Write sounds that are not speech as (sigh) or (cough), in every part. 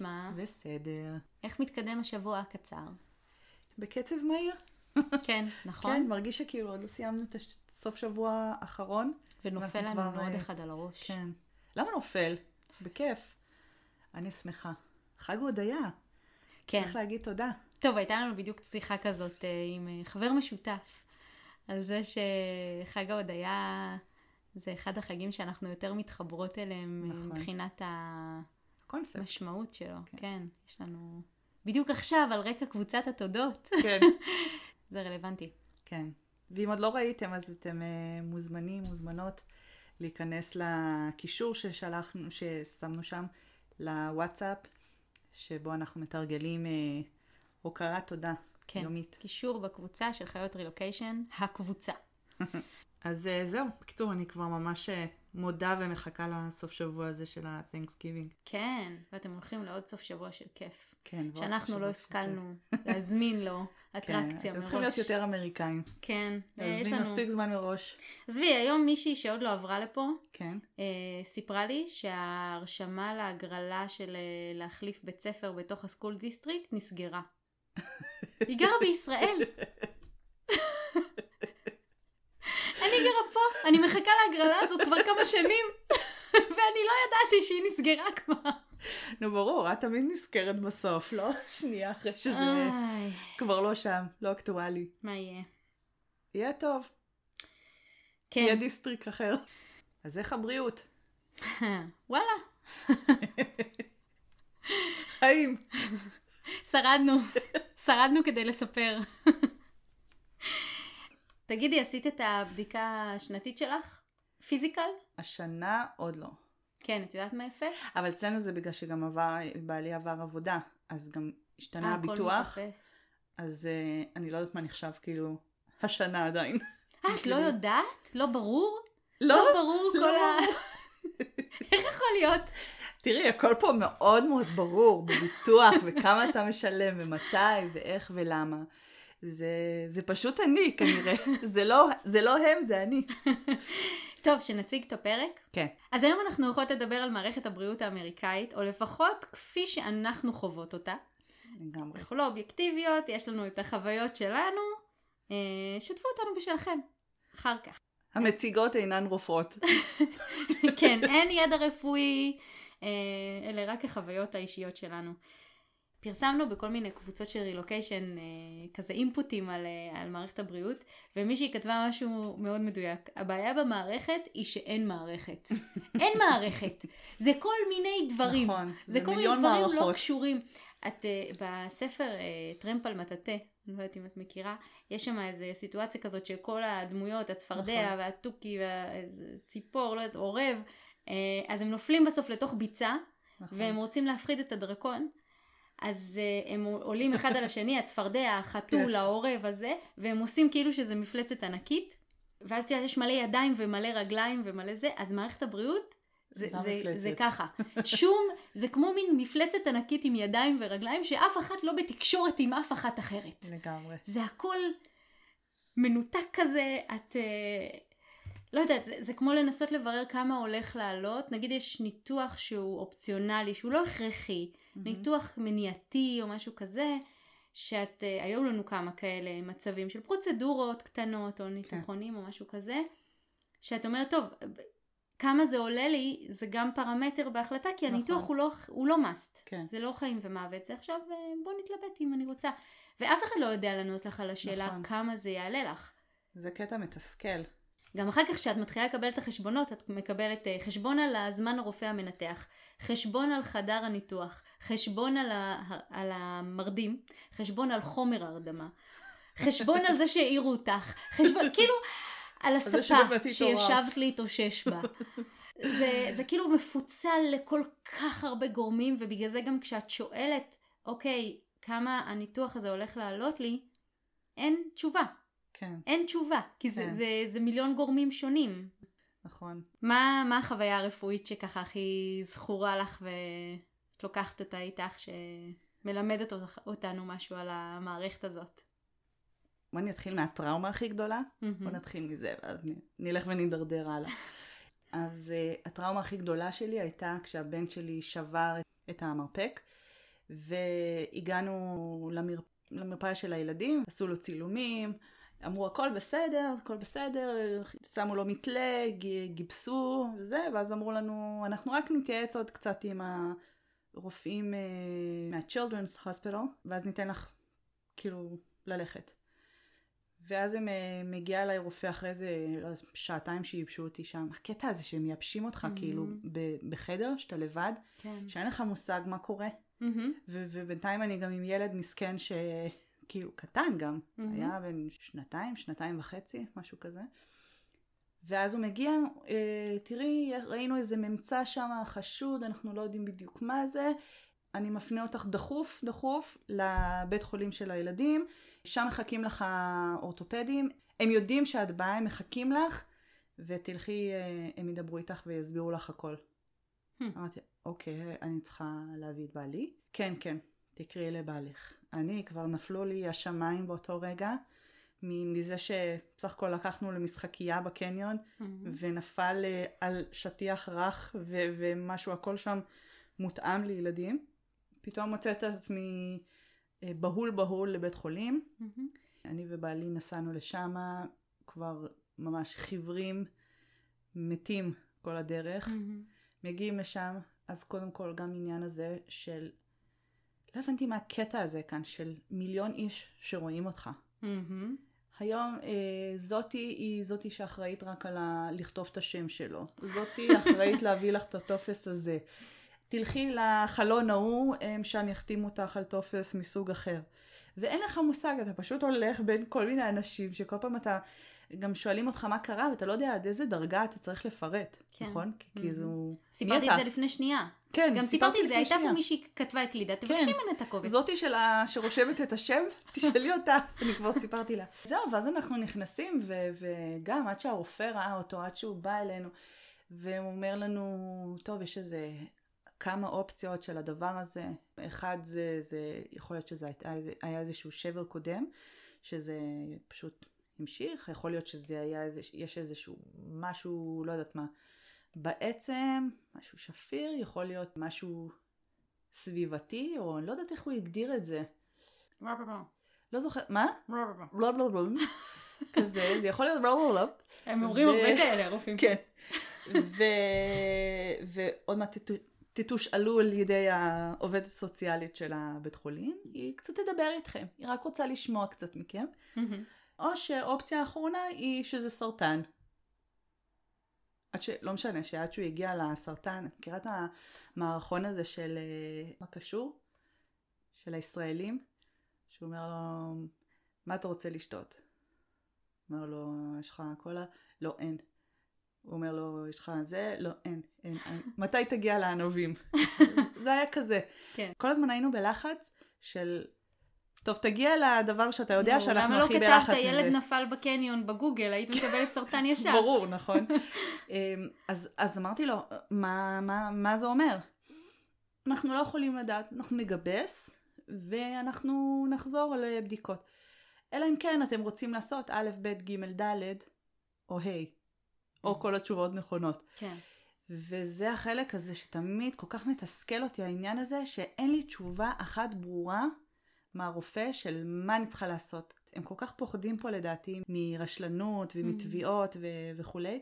נשמע? בסדר. איך מתקדם השבוע הקצר? בקצב מהיר. (laughs) כן, נכון? כן, מרגיש שכאילו עוד לא סיימנו את הסוף שבוע האחרון. ונופל לנו כבר, מאוד אה, אחד על הראש. כן. למה נופל? בכיף. אני שמחה. חג הודיה. כן. צריך להגיד תודה. טוב, הייתה לנו בדיוק שיחה כזאת אה, עם אה, חבר משותף, על זה שחג ההודיה זה אחד החגים שאנחנו יותר מתחברות אליהם נכון. מבחינת קונספט. המשמעות שלו. כן, יש לנו... בדיוק עכשיו, על רקע קבוצת התודות. כן, (laughs) זה רלוונטי. כן. ואם עוד לא ראיתם, אז אתם אה, מוזמנים, מוזמנות, להיכנס לקישור ששלחנו, ששמנו שם, לוואטסאפ, שבו אנחנו מתרגלים אה, הוקרת תודה כן. יומית. קישור בקבוצה של חיות רילוקיישן, הקבוצה. (laughs) אז אה, זהו, בקיצור, אני כבר ממש אה, מודה ומחכה לסוף שבוע הזה של ה-Thanksgiving. כן, ואתם הולכים לעוד סוף שבוע של כיף. כן, ועוד שאנחנו לא השכלנו להזמין לנו. (laughs) כן, אטרקציה אתם מראש. צריכים להיות יותר אמריקאים. כן, אה, יש להזמין לנו... מספיק זמן מראש. עזבי, היום מישהי שעוד לא עברה לפה, כן. אה, סיפרה לי שההרשמה להגרלה של אה, להחליף בית ספר בתוך ה school district נסגרה. (laughs) היא גרה בישראל. אני גרה פה, אני מחכה להגרלה הזאת כבר כמה שנים, ואני לא ידעתי שהיא נסגרה כבר. נו ברור, את תמיד נזכרת בסוף, לא שנייה אחרי שזה כבר לא שם, לא אקטואלי. מה יהיה? יהיה טוב, כן. יהיה district אחר. אז איך הבריאות? (laughs) וואלה, חיים. שרדנו. שרדנו כדי לספר. תגידי, עשית את הבדיקה השנתית שלך? פיזיקל? השנה עוד לא. כן, את יודעת מה יפה? אבל אצלנו זה בגלל שגם עבר, בעלי עבר עבודה, אז גם השתנה אה, הכל הביטוח, מתאפס. אז uh, אני לא יודעת מה נחשב כאילו השנה עדיין. אה, את לא יודעת? לא ברור? לא, לא ברור לא כל ה... (laughs) איך יכול להיות? תראי, הכל פה מאוד מאוד ברור בביטוח, וכמה אתה משלם, ומתי, ואיך ולמה. זה, זה פשוט אני כנראה, (laughs) זה לא, זה לא הם, זה אני. (laughs) טוב, שנציג את הפרק. כן. אז היום אנחנו הולכות לדבר על מערכת הבריאות האמריקאית, או לפחות כפי שאנחנו חוות אותה. לגמרי. אנחנו לא אובייקטיביות, יש לנו את החוויות שלנו. אה, שתפו אותנו בשלכם. אחר כך. המציגות אינן רופאות. (laughs) כן, אין ידע רפואי, אה, אלה רק החוויות האישיות שלנו. פרסמנו בכל מיני קבוצות של רילוקיישן אה, כזה אינפוטים על, אה, על מערכת הבריאות, ומישהי כתבה משהו מאוד מדויק. הבעיה במערכת היא שאין מערכת. (laughs) אין מערכת. זה כל מיני דברים. נכון, זה זה כל מיני דברים לא מערכות. קשורים. את uh, בספר uh, טרמפ על מטאטה, אני לא יודעת אם את מכירה, יש שם איזה סיטואציה כזאת של כל הדמויות, הצפרדע נכון. והתוכי והציפור, לא יודעת, עורב, uh, אז הם נופלים בסוף לתוך ביצה, נכון. והם רוצים להפחיד את הדרקון. אז uh, הם עולים אחד על השני, (laughs) הצפרדע, החתול, כן. העורב הזה, והם עושים כאילו שזה מפלצת ענקית, ואז יודעת, יש מלא ידיים ומלא רגליים ומלא זה, אז מערכת הבריאות זה, זה זה. זה ככה. שום, זה כמו מין מפלצת ענקית עם ידיים ורגליים, שאף אחת לא בתקשורת עם אף אחת אחרת. לגמרי. זה הכל מנותק כזה, את... אה, לא יודעת, זה, זה כמו לנסות לברר כמה הולך לעלות. נגיד יש ניתוח שהוא אופציונלי, שהוא לא הכרחי, ניתוח מניעתי או משהו כזה, שאת, אה, היו לנו כמה כאלה מצבים של פרוצדורות קטנות או ניתוחונים או משהו כזה, שאת אומרת, טוב, כמה זה עולה לי, זה גם פרמטר בהחלטה, כי נכון. הניתוח הוא לא, הוא לא must. כן. זה לא חיים ומוות, זה עכשיו אה, בוא נתלבט אם אני רוצה. ואף אחד לא יודע לענות לך על השאלה נכון. כמה זה יעלה לך. זה קטע מתסכל. גם אחר כך כשאת מתחילה לקבל את החשבונות, את מקבלת אה, חשבון על הזמן הרופא המנתח, חשבון על חדר הניתוח, חשבון על, ה, על המרדים, חשבון על חומר ההרדמה, חשבון על זה שהעירו אותך, חשבון, (laughs) כאילו, על הספה. שישבת להתאושש בה. זה, זה כאילו מפוצל לכל כך הרבה גורמים, ובגלל זה גם כשאת שואלת, אוקיי, כמה הניתוח הזה הולך לעלות לי, אין תשובה. כן, אין תשובה, כי זה, כן. זה, זה מיליון גורמים שונים. נכון. מה, מה החוויה הרפואית שככה הכי זכורה לך ואת לוקחת אותה איתך, שמלמדת אותנו משהו על המערכת הזאת? בוא נתחיל מהטראומה הכי גדולה. מהמם. בוא נתחיל מזה, ואז נ- נלך ונידרדר הלאה. אז uh, הטראומה הכי גדולה שלי הייתה כשהבן שלי שבר את המרפק, והגענו למר... למרפאה של הילדים, עשו לו צילומים, אמרו הכל בסדר, הכל בסדר, שמו לו מתלה, גיבסו וזה, ואז אמרו לנו, אנחנו רק נתייעץ עוד קצת עם הרופאים uh, מה-Children's Hospital, ואז ניתן לך כאילו ללכת. ואז הם uh, מגיע אליי רופא אחרי איזה לא, שעתיים שייבשו אותי שם. הקטע הזה שהם מייבשים אותך mm-hmm. כאילו ב- בחדר, שאתה לבד, כן. שאין לך מושג מה קורה. Mm-hmm. ובינתיים אני גם עם ילד מסכן שכאילו קטן גם, mm-hmm. היה בן שנתיים, שנתיים וחצי, משהו כזה. ואז הוא מגיע, אה, תראי, ראינו איזה ממצא שם חשוד, אנחנו לא יודעים בדיוק מה זה. אני מפנה אותך דחוף, דחוף, לבית חולים של הילדים. שם מחכים לך אורתופדים, הם יודעים שאת באה, הם מחכים לך, ותלכי, אה, הם ידברו איתך ויסבירו לך הכל. Hmm. אמרתי, אוקיי, אני צריכה להביא את בעלי? כן, כן, תקראי לבעלך. אני, כבר נפלו לי השמיים באותו רגע, מזה שסך הכל לקחנו למשחקייה בקניון, mm-hmm. ונפל אה, על שטיח רך, ו- ומשהו, הכל שם מותאם לילדים. פתאום מוצאת את עצמי אה, בהול בהול לבית חולים. Mm-hmm. אני ובעלי נסענו לשם, כבר ממש חיוורים, מתים כל הדרך. Mm-hmm. מגיעים לשם, אז קודם כל גם עניין הזה של, לא הבנתי מה הקטע הזה כאן, של מיליון איש שרואים אותך. Mm-hmm. היום אה, זאתי היא זאתי שאחראית רק על ה... לכתוב את השם שלו. זאתי (laughs) אחראית להביא לך את הטופס הזה. תלכי לחלון ההוא, הם שם יחתימו אותך על טופס מסוג אחר. ואין לך מושג, אתה פשוט הולך בין כל מיני אנשים שכל פעם אתה גם שואלים אותך מה קרה ואתה לא יודע עד איזה דרגה אתה צריך לפרט, כן. נכון? Mm-hmm. כי זו... סיפרתי את זה לפני שנייה. כן, גם סיפרתי את זה, הייתה פה מישהי כתבה הקלידה, תבקשי כן. ממנה את הקובץ. זאתי שלה שרושמת את השם, (laughs) תשאלי אותה, אני כבר סיפרתי לה. זהו, ואז אנחנו נכנסים, ו- וגם עד שהרופא ראה אותו, עד שהוא בא אלינו, והוא אומר לנו, טוב, יש איזה כמה אופציות של הדבר הזה. אחד זה, זה יכול להיות שזה היה, היה איזשהו שבר קודם, שזה פשוט המשיך, יכול להיות שזה היה איזה, יש איזשהו משהו, לא יודעת מה, בעצם, משהו שפיר, יכול להיות משהו סביבתי, או אני לא יודעת איך הוא הגדיר את זה. לא זוכר, מה? כזה, זה יכול להיות הם אומרים הרבה כאלה, הרופאים. כן. ועוד מעט תתושאלו על ידי העובדת הסוציאלית של הבית חולים, היא קצת תדבר איתכם, היא רק רוצה לשמוע קצת מכם. או שאופציה האחרונה היא שזה סרטן. עד ש... לא משנה, שעד שהוא הגיע לסרטן, את מכירה את המערכון הזה של אה, מה קשור? של הישראלים? שהוא אומר לו, מה אתה רוצה לשתות? אומר לו, יש לך קולה? לא, אין. הוא אומר לו, יש לך זה? לא, אין, אין. אין. (laughs) מתי תגיע לענבים? (laughs) זה היה כזה. כן. כל הזמן היינו בלחץ של, טוב, תגיע לדבר שאתה יודע שאנחנו הכי בלחץ מזה. למה לא כתבת ילד נפל בקניון בגוגל? היית מקבלת סרטן (laughs) ישר. ברור, נכון. (laughs) אמ, אז, אז אמרתי לו, מה, מה, מה זה אומר? אנחנו לא יכולים לדעת, אנחנו נגבס, ואנחנו נחזור לבדיקות. אלא אם כן אתם רוצים לעשות א', ב', ג', ד', או ה'. או כל התשובות נכונות. כן. וזה החלק הזה שתמיד כל כך מתסכל אותי העניין הזה, שאין לי תשובה אחת ברורה מהרופא של מה אני צריכה לעשות. הם כל כך פוחדים פה לדעתי מרשלנות ומתביעות ו- וכולי.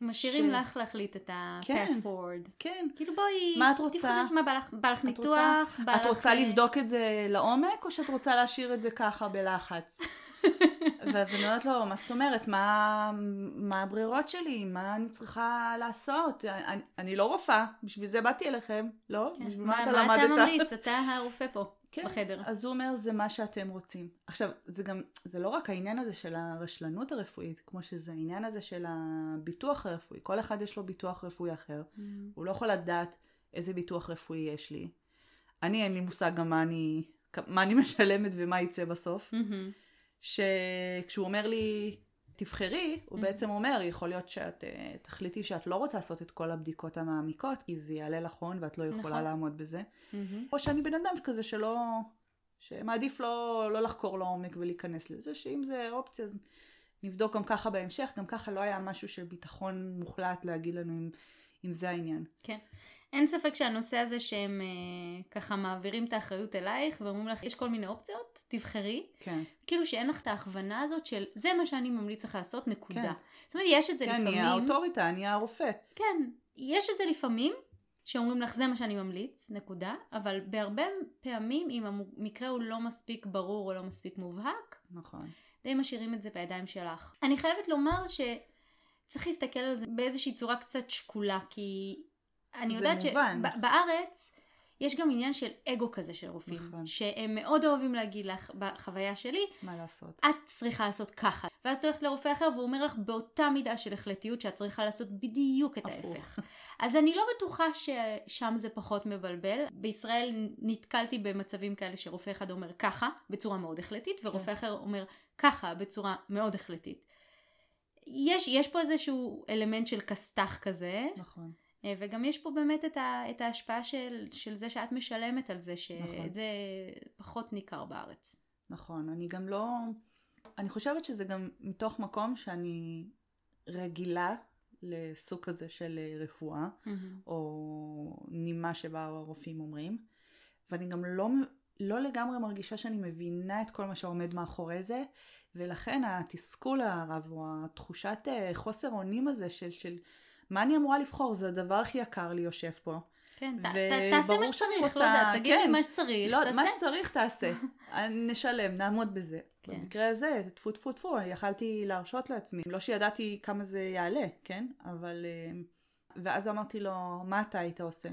משאירים ש... לך להחליט את ה-path כן, forward. כן. כאילו בואי, מה את רוצה? תבחרי מה בא לך, בא לך ניתוח, רוצה, בא לך... את רוצה לבדוק את זה לעומק, או שאת רוצה להשאיר את זה ככה בלחץ? (laughs) ואז אני אומרת לו, מה זאת אומרת? מה, מה הברירות שלי? מה אני צריכה לעשות? אני, אני לא רופאה, בשביל זה באתי אליכם, לא? כן. בשביל מה, מה אתה למדת? מה אתה ממליץ? אתה הרופא פה. כן, בחדר. אז הוא אומר, זה מה שאתם רוצים. עכשיו, זה גם, זה לא רק העניין הזה של הרשלנות הרפואית, כמו שזה העניין הזה של הביטוח הרפואי. כל אחד יש לו ביטוח רפואי אחר. Mm. הוא לא יכול לדעת איזה ביטוח רפואי יש לי. אני, אין לי מושג גם מה אני, מה אני (laughs) משלמת ומה יצא בסוף. Mm-hmm. שכשהוא אומר לי, תבחרי, הוא mm-hmm. בעצם אומר, יכול להיות שאת uh, תחליטי שאת לא רוצה לעשות את כל הבדיקות המעמיקות, כי זה יעלה לך הון ואת לא יכולה נכון. לעמוד בזה. Mm-hmm. או שאני בן אדם כזה שלא, שמעדיף לא, לא לחקור לעומק ולהיכנס לזה, שאם זה אופציה, אז נבדוק גם ככה בהמשך, גם ככה לא היה משהו של ביטחון מוחלט להגיד לנו אם, אם זה העניין. כן. אין ספק שהנושא הזה שהם אה, ככה מעבירים את האחריות אלייך ואומרים לך יש כל מיני אופציות, תבחרי. כן. כאילו שאין לך את ההכוונה הזאת של זה מה שאני ממליץ לך לעשות, נקודה. כן. זאת אומרת, יש את זה כן, לפעמים. אני האוטוריטה, אני הרופא. כן, יש את זה לפעמים, שאומרים לך זה מה שאני ממליץ, נקודה, אבל בהרבה פעמים אם המקרה הוא לא מספיק ברור או לא מספיק מובהק, נכון. די משאירים את זה בידיים שלך. אני חייבת לומר שצריך להסתכל על זה באיזושהי צורה קצת שקולה, כי אני יודעת. שבארץ יש גם עניין של אגו כזה של רופאים, נכון. שהם מאוד אוהבים להגיד לך, בחוויה שלי, מה לעשות? את צריכה לעשות ככה. ואז את הולכת לרופא אחר והוא אומר לך באותה מידה של החלטיות שאת צריכה לעשות בדיוק את. ההפך. אז אני לא בטוחה ששם זה פחות מבלבל. בישראל נתקלתי במצבים כאלה שרופא אחד אומר ככה, בצורה מאוד החלטית, ורופא כן. אחר אומר ככה, בצורה מאוד החלטית. יש, יש פה איזשהו אלמנט של כסת"ח כזה, נכון. אה, וגם יש פה באמת את, ה, את ההשפעה של, של זה שאת משלמת על זה, שאת נכון. זה פחות ניכר בארץ. נכון, אני גם לא... אני חושבת שזה גם מתוך מקום שאני רגילה לסוג כזה של אה, רפואה, או נימה שבה הרופאים אומרים, ואני גם לא, לא לגמרי מרגישה שאני מבינה את כל מה שעומד מאחורי זה, ולכן התסכול הרב, או התחושת אה, חוסר אונים הזה של, של מה אני אמורה לבחור, זה הדבר הכי יקר לי יושב פה. כן, ת, וברור ת, תעשה מה שצריך, רוצה- לא יודעת, תגיד לי כן. מה שצריך, לא, תעשה. מה שצריך תעשה. (laughs) נשלם, נעמוד בזה. כן. במקרה הזה, טפו טפו טפו, יכלתי להרשות לעצמי. לא שידעתי כמה זה יעלה, כן? אבל... אה, ואז אמרתי לו, מה אתה היית עושה?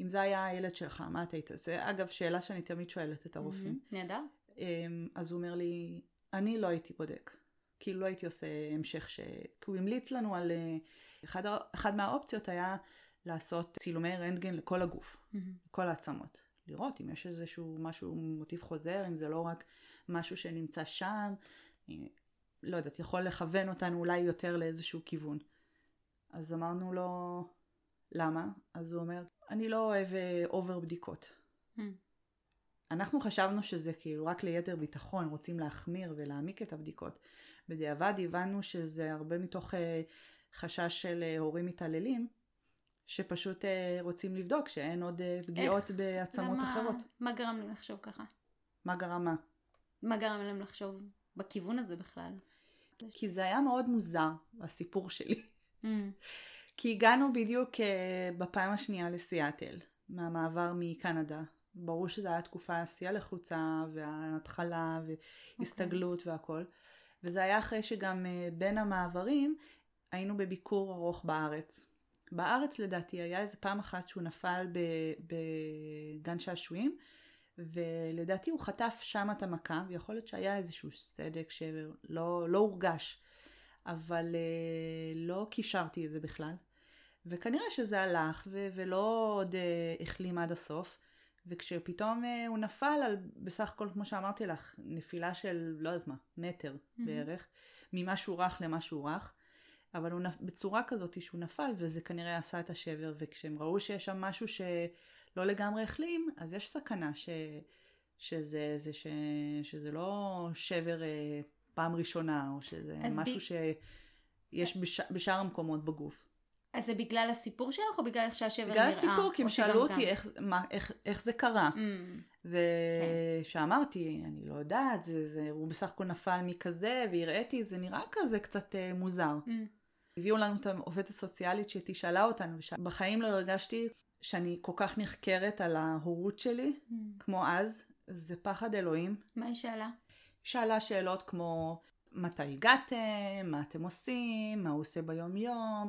אם זה היה הילד שלך, מה אתה היית עושה? אגב, שאלה שאני תמיד שואלת את הרופאים. מהמם, נהדר. אמ, אז הוא אומר לי, אני לא הייתי בודק. כאילו לא הייתי עושה המשך ש... כי הוא המליץ לנו על... אה, אחד, אחד מהאופציות היה לעשות צילומי רנטגן לכל הגוף, מהמם. לכל העצמות. לראות אם יש איזשהו משהו, מוטיב חוזר, אם זה לא רק משהו שנמצא שם, אה, לא יודעת, יכול לכוון אותנו אולי יותר לאיזשהו כיוון. אז אמרנו לו, למה? אז הוא אומר, אני לא אוהב אה, אובר בדיקות. מהמם. אנחנו חשבנו שזה כאילו רק ליתר ביטחון, רוצים להחמיר ולהעמיק את הבדיקות. בדיעבד הבנו שזה הרבה מתוך אה, חשש של אה, הורים מתעללים, שפשוט אה, רוצים לבדוק שאין עוד אה, פגיעות בעצמות למה- אחרות. מה גרם להם לחשוב ככה? מה גרם מה? מה גרם להם לחשוב בכיוון הזה בכלל? כי זה היה מאוד מוזר, הסיפור שלי. מהמם. כי הגענו בדיוק בפעם השנייה לסיאטל, מהמעבר מקנדה. ברור שזו הייתה תקופה שיא לחוצה, וההתחלה, והסתגלות והכל. וזה היה אחרי שגם בין המעברים היינו בביקור ארוך בארץ. בארץ לדעתי היה איזה פעם אחת שהוא נפל בגן שעשועים, ולדעתי הוא חטף שם את המכה, ויכול להיות שהיה איזשהו סדק שלא לא הורגש, אבל אה, לא קישרתי את זה בכלל. וכנראה שזה הלך, ו- ולא עוד אה, החלים עד הסוף. וכשפתאום אה, הוא נפל על, בסך הכל, כמו שאמרתי לך, נפילה של, לא יודעת מה, מטר מהמם. בערך, ממשהו רך למשהו רך, אבל הוא נפ... בצורה כזאת שהוא נפל, וזה כנראה עשה את השבר, וכשהם ראו שיש שם משהו שלא לגמרי החלים, אז יש סכנה ש... שזה, זה ש... שזה לא שבר אה, פעם ראשונה, או שזה משהו ב- שיש בש... בשאר המקומות בגוף. אז זה בגלל הסיפור שלך או בגלל איך שהשבר נראה? בגלל הסיפור, כי הם שאלו גם? אותי איך, מה, איך, איך זה קרה. מהמם. ושאמרתי, אני לא יודעת, זה, זה, הוא בסך הכל נפל מכזה, והראיתי, זה נראה כזה קצת אה, מוזר. מהמם. הביאו לנו את העובדת הסוציאלית שתשאלה אותנו, ובחיים לא הרגשתי שאני כל כך נחקרת על ההורות שלי, מהמם. כמו אז, זה פחד אלוהים. מה היא שאלה? שאלה שאלות כמו, מתי הגעתם, מה אתם עושים, מה הוא עושה ביום יום,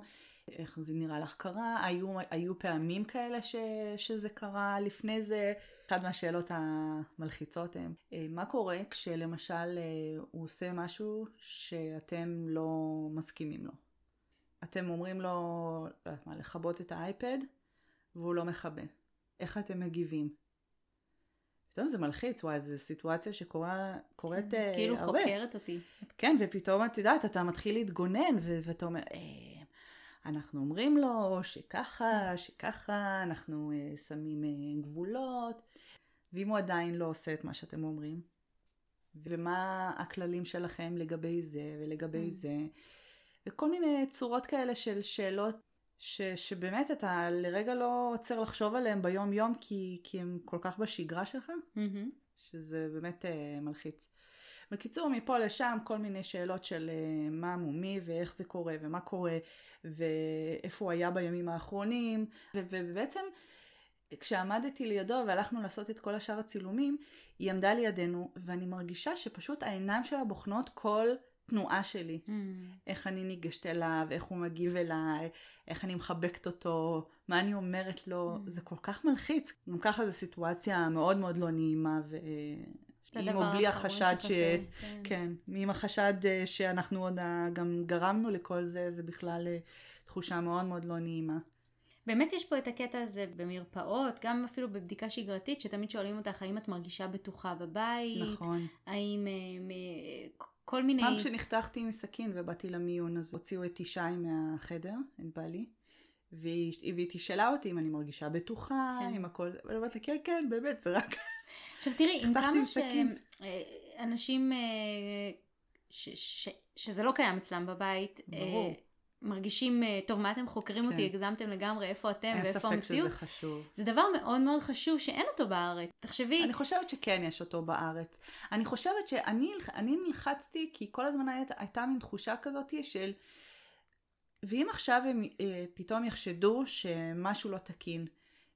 איך זה נראה לך קרה, היו, היו פעמים כאלה ש, שזה קרה לפני זה. אחת מהשאלות המלחיצות הן, אה, מה קורה כשלמשל אה, הוא עושה משהו שאתם לא מסכימים לו? אתם אומרים לו, לא יודעת מה, לכבות את האייפד, והוא לא מכבה. איך אתם מגיבים? פתאום זה מלחיץ, וואי, זו סיטואציה שקורית קורית, את אה, כאילו הרבה. חוקרת אותי. כן, ופתאום את יודעת, אתה מתחיל להתגונן, ו- ואתה אומר, אה, אנחנו אומרים לו שככה, שככה, אנחנו אה, שמים אה, גבולות, ואם הוא עדיין לא עושה את מה שאתם אומרים, ומה הכללים שלכם לגבי זה ולגבי Mm. זה, וכל מיני צורות כאלה של שאלות ש, שבאמת אתה לרגע לא עוצר לחשוב עליהם ביום יום כי, כי הם כל כך בשגרה שלך, מהמם. שזה באמת אה, מלחיץ. בקיצור, מפה לשם כל מיני שאלות של אה, מה מומי ואיך זה קורה ומה קורה ואיפה הוא היה בימים האחרונים ו- ובעצם כשעמדתי לידו והלכנו לעשות את כל השאר הצילומים, היא עמדה לידינו ואני מרגישה שפשוט העיניים שלה בוחנות כל תנועה שלי. מהמם. איך אני ניגשת אליו, איך הוא מגיב אליי, איך אני מחבקת אותו, מה אני אומרת לו, Mm. זה כל כך מלחיץ. גם ככה זו סיטואציה מאוד מאוד לא נעימה, הדבר או בלי החשד ש... כן. כן, עם החשד אה, שאנחנו עוד אה, גם גרמנו לכל זה, זה בכלל אה, תחושה מאוד מאוד לא נעימה. באמת יש פה את הקטע הזה במרפאות, גם אפילו בבדיקה שגרתית, שתמיד שואלים אותך האם את מרגישה בטוחה בבית, נכון. האם כל מיני... פעם כשנחתכתי עם סכין ובאתי למיון, אז הוציאו את ישי מהחדר, את בעלי, והיא והיא תשאלה אותי אם אני מרגישה בטוחה, כן. אם הכל, ואני אומרת לה, כן, כן, באמת, זה רק... עכשיו תראי, עם כמה עם סכין. שאנשים, שזה לא קיים אצלם בבית, אה, ברור. מרגישים, אה, טוב, מה אתם חוקרים כן. אותי, הגזמתם לגמרי, איפה אתם אין ואיפה ספק המציאות? שזה חשוב. זה דבר מאוד מאוד חשוב שאין אותו בארץ. תחשבי, אני חושבת שכן יש אותו בארץ. אני חושבת שאני אני נלחצתי כי כל הזמן היית, הייתה מין תחושה כזאת של ואם עכשיו הם אה, פתאום יחשדו שמשהו לא תקין,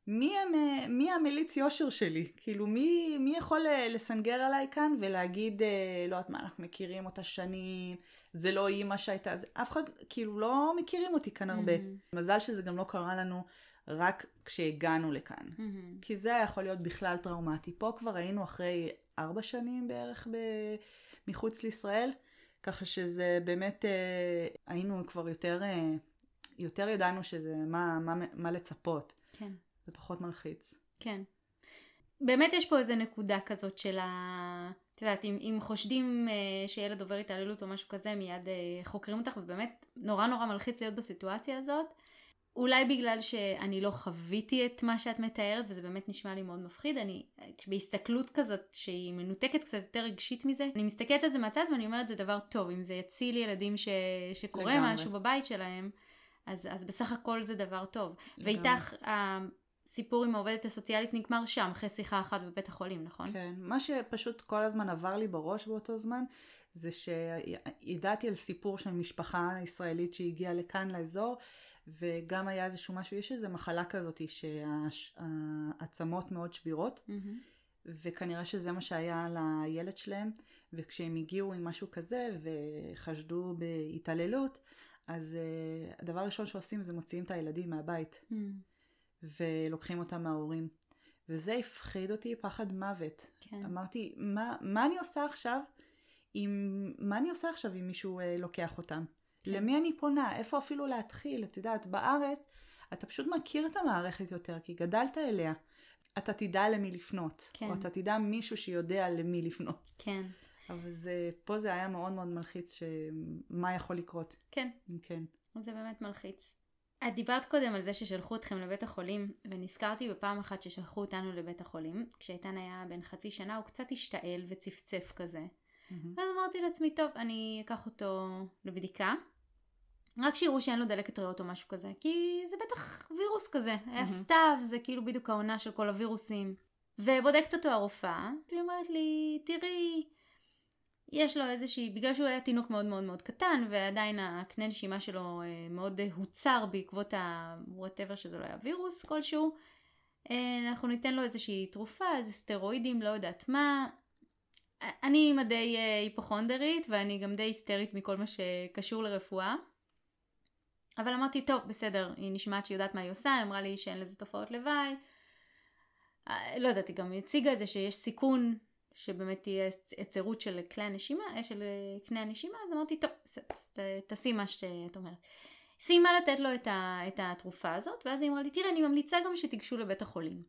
מי, הם, אה, מי המליץ יושר שלי? כאילו מי, מי יכול אה, לסנגר עליי כאן ולהגיד אה, לא יודעת מה אנחנו מכירים אותה שנים, זה לא אימא שהייתה, זה, אף אחד כאילו לא מכירים אותי כאן הרבה. מהמם, מזל שזה גם לא קרה לנו רק כשהגענו לכאן. מהמם. כי זה היה יכול להיות בכלל טראומטי. פה כבר היינו אחרי ארבע שנים בערך ב... מחוץ לישראל, ככה שזה באמת, אה, היינו כבר יותר, אה, יותר ידענו שזה מה, מה, מה לצפות. כן. זה פחות מלחיץ. כן. באמת יש פה איזה נקודה כזאת של ה... את יודעת, אם, אם חושדים אה, שילד עובר התעללות או משהו כזה, מיד אה, חוקרים אותך, ובאמת נורא נורא מלחיץ להיות בסיטואציה הזאת. אולי בגלל שאני לא חוויתי את מה שאת מתארת, וזה באמת נשמע לי מאוד מפחיד. אני, בהסתכלות כזאת שהיא מנותקת קצת יותר רגשית מזה, אני מסתכלת על זה מהצד ואני אומרת זה דבר טוב, אם זה יציל ילדים ש, שקורה לגמרי. משהו בבית שלהם, אז, אז בסך הכל זה דבר טוב. לגמרי. ואיתך הסיפור עם העובדת הסוציאלית נגמר שם, אחרי שיחה אחת בבית החולים, נכון? כן. מה שפשוט כל הזמן עבר לי בראש באותו זמן, זה שידעתי על סיפור של משפחה ישראלית שהגיעה לכאן לאזור, וגם היה איזשהו משהו, יש איזו מחלה כזאת שהעצמות מאוד שבירות. מהמם. וכנראה שזה מה שהיה לילד שלהם, וכשהם הגיעו עם משהו כזה וחשדו בהתעללות, אז uh, הדבר הראשון שעושים זה מוציאים את הילדים מהבית מהמם. ולוקחים אותם מההורים. וזה הפחיד אותי פחד מוות. כן. אמרתי, מה, מה אני עושה עכשיו אם, מה אני עושה עכשיו אם מישהו uh, לוקח אותם? כן. למי אני פונה? איפה אפילו להתחיל? את יודעת, בארץ אתה פשוט מכיר את המערכת יותר, כי גדלת אליה. אתה תדע למי לפנות. כן. או אתה תדע מישהו שיודע למי לפנות. כן. אבל זה, פה זה היה מאוד מאוד מלחיץ, שמה יכול לקרות, כן. כן. זה באמת מלחיץ. את דיברת קודם על זה ששלחו אתכם לבית החולים, ונזכרתי בפעם אחת ששלחו אותנו לבית החולים, כשאיתן היה בן חצי שנה, הוא קצת השתעל וצפצף כזה. מהמם. ואז אמרתי לעצמי, טוב, אני אקח אותו לבדיקה. רק שיראו שאין לו דלקת ריאות או משהו כזה, כי זה בטח וירוס כזה. היה מהמם. סתיו, זה כאילו בדיוק העונה של כל הווירוסים. ובודקת אותו הרופאה, והיא אומרת לי, תראי, יש לו איזושהי, בגלל שהוא היה תינוק מאוד מאוד מאוד קטן, ועדיין הקנה נשימה שלו אה, מאוד אה, הוצר בעקבות ה-whatever שזה לא היה וירוס כלשהו, אה, אנחנו ניתן לו איזושהי תרופה, איזה סטרואידים, לא יודעת מה. אני אימא די היפוכונדרית, ואני גם די היסטרית מכל מה שקשור לרפואה. אבל אמרתי, טוב, בסדר, היא נשמעת שהיא יודעת מה היא עושה, היא אמרה לי שאין לזה תופעות לוואי. לא יודעת, היא גם הציגה את זה שיש סיכון שבאמת תהיה היצרות של כלי הנשימה, אה, של אה, קנה הנשימה, אז אמרתי, טוב, בסדר, אז ת- תעשי מה שאת אומרת. סיימה לתת לו את, ה, את התרופה הזאת, ואז היא אמרה לי, תראה, אני ממליצה גם שתיגשו לבית החולים.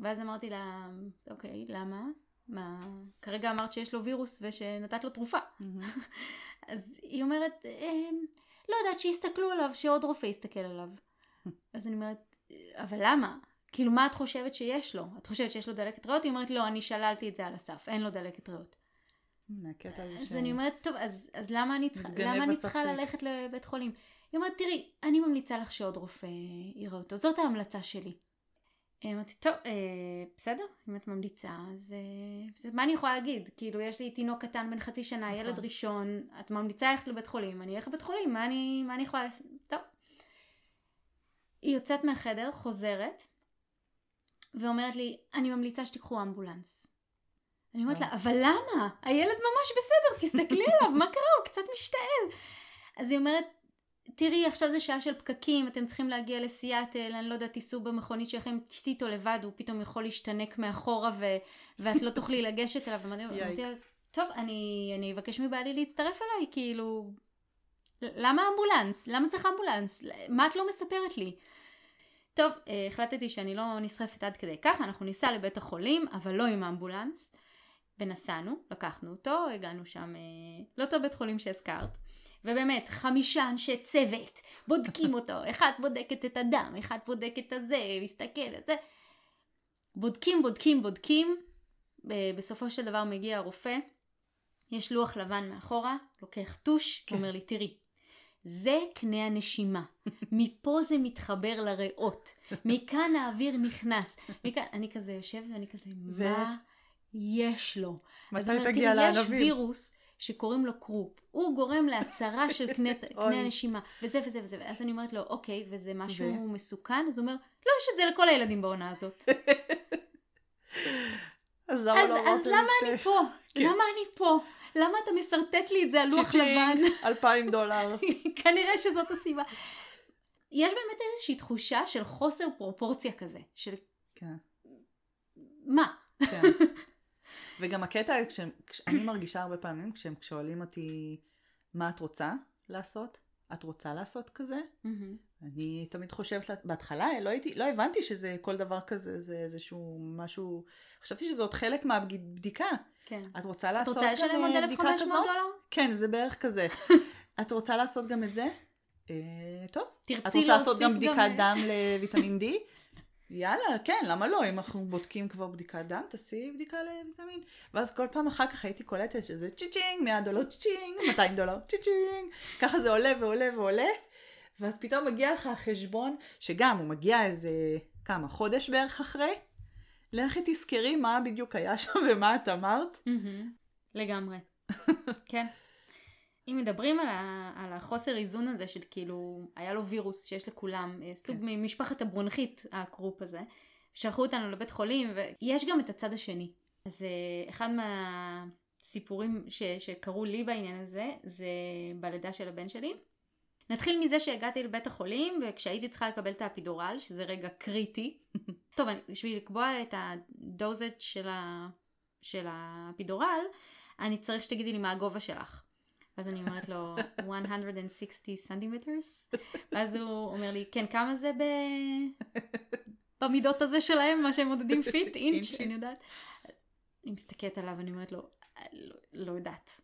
ואז אמרתי לה, אוקיי, למה? מה, כרגע אמרת שיש לו וירוס ושנתת לו תרופה. מהמם. (laughs) אז היא אומרת, אמ, לא יודעת, שיסתכלו עליו, שעוד רופא יסתכל עליו. (laughs) אז אני אומרת, אבל למה? כאילו, מה את חושבת שיש לו? את חושבת שיש לו דלקת ריאות? היא אומרת, לא, אני שללתי את זה על הסף, אין לו דלקת ריאות. אז אני אומרת, טוב, אז, אז למה אני צריכה, מתגנב למה אני בספק. צריכה ללכת לבית חולים? היא אומרת, תראי, אני ממליצה לך שעוד רופא יראה אותו, זאת ההמלצה שלי. אמרתי, טוב, אה, בסדר, אם את ממליצה, אז אה, בסדר, מה אני יכולה להגיד? כאילו, יש לי תינוק קטן בן חצי שנה, נכון. ילד ראשון, את ממליצה ללכת לבית חולים, אני אלך לבית חולים, מה אני, מה אני יכולה לעשות? טוב. היא יוצאת מהחדר, חוזרת, ואומרת לי, אני ממליצה שתיקחו אמבולנס. אני אומרת לה, אה. אבל למה? הילד ממש בסדר, תסתכלי עליו, מה קרה? הוא קצת משתעל. אז היא אומרת, תראי, עכשיו זה שעה של פקקים, אתם צריכים להגיע לסיאטל, אני לא יודעת, תיסעו במכונית שלכם, תיסעי איתו לבד, הוא פתאום יכול להשתנק מאחורה ו- ואת לא תוכלי לגשת אליו. אמרתי לה. טוב, אני, אני אבקש מבעלי להצטרף אליי, כאילו... למה אמבולנס? למה צריך אמבולנס? מה את לא מספרת לי? טוב, אה, החלטתי שאני לא נסחפת עד כדי כך, אנחנו ניסע לבית החולים, אבל לא עם אמבולנס. ונסענו, לקחנו אותו, הגענו שם אה, לאותו בית חולים שהזכרת. ובאמת, חמישה אנשי צוות, בודקים (laughs) אותו, אחת בודקת את הדם, אחת בודקת את הזה, מסתכל את זה. בודקים, בודקים, בודקים. בסופו של דבר מגיע הרופא, יש לוח לבן מאחורה, לוקח טוש, כן. ואומר לי, תראי, זה קנה הנשימה, (laughs) מפה זה מתחבר לריאות, מכאן האוויר נכנס, מכאן, אני כזה יושבת ואני כזה, ו- מה יש לו? מתי תגיע תראי, יש לענבים? וירוס שקוראים לו קרופ, הוא גורם להצהרה של קנה. (laughs) קנה הנשימה, וזה וזה וזה, ואז אני אומרת לו, אוקיי, וזה משהו ו- מסוכן? אז הוא אומר, לא, יש את זה לכל הילדים בעונה הזאת. (laughs) אז למה אז, לא אז למה? אני פה? כן. למה אני פה? למה אתה משרטט לי את זה על לוח לבן? (laughs) אלפיים דולר. כנראה שזאת הסיבה. יש באמת איזושהי תחושה של חוסר פרופורציה כזה, של כן, מה? כן. (laughs) וגם הקטע, כשאני מרגישה הרבה פעמים, כשהם שואלים אותי מה את רוצה לעשות, את רוצה לעשות כזה? מהמם. אני תמיד חושבת, לה- בהתחלה לא, הייתי, לא הבנתי שזה כל דבר כזה, זה איזשהו משהו, חשבתי שזה עוד חלק מהבדיקה. כן. את רוצה את לעשות רוצה גם לשלם עוד אה, 1,500 בדיקה כזאת? דולר? כן, זה בערך כזה. (laughs) את רוצה לעשות גם את זה? אה, טוב. את תרצי רוצה לעשות להוסיף גם בדיקת אה, דם לוויטמין D? (laughs) יאללה, כן, למה לא? אם אנחנו בודקים כבר בדיקת דם, תעשי בדיקה לוויטמין. ואז כל פעם אחר כך הייתי קולטת שזה cha-ching, 100 דולר cha-ching, 200 דולר cha-ching, ככה זה עולה ועולה ועולה, ואז פתאום מגיע לך החשבון, שגם הוא מגיע איזה, כמה, חודש בערך אחרי, לכי תזכרי מה בדיוק היה שם ומה את אמרת. לגמרי. (laughs) כן. אם מדברים על, ה, על החוסר איזון הזה של כאילו, היה לו וירוס שיש לכולם, אה, סוג כן. ממשפחת הברונכית, הקרופ הזה, שלחו אותנו לבית חולים, ויש גם את הצד השני. אז אה, אחד מהסיפורים ש, שקרו לי בעניין הזה, זה בלידה של הבן שלי. נתחיל מזה שהגעתי לבית החולים, וכשהייתי צריכה לקבל את האפידורל, שזה רגע קריטי. (laughs) טוב, אני- בשביל לקבוע את ה dosage של, ה, של האפידורל, אני צריך שתגידי לי מה הגובה שלך. ואז אני אומרת לו, 160 centimeters? ואז הוא אומר לי, כן, כמה זה ב... במידות הזה שלהם, מה שהם מודדים feet, (laughs) inch. אני יודעת. אני מסתכלת עליו, אני אומרת לו, לא, לא יודעת.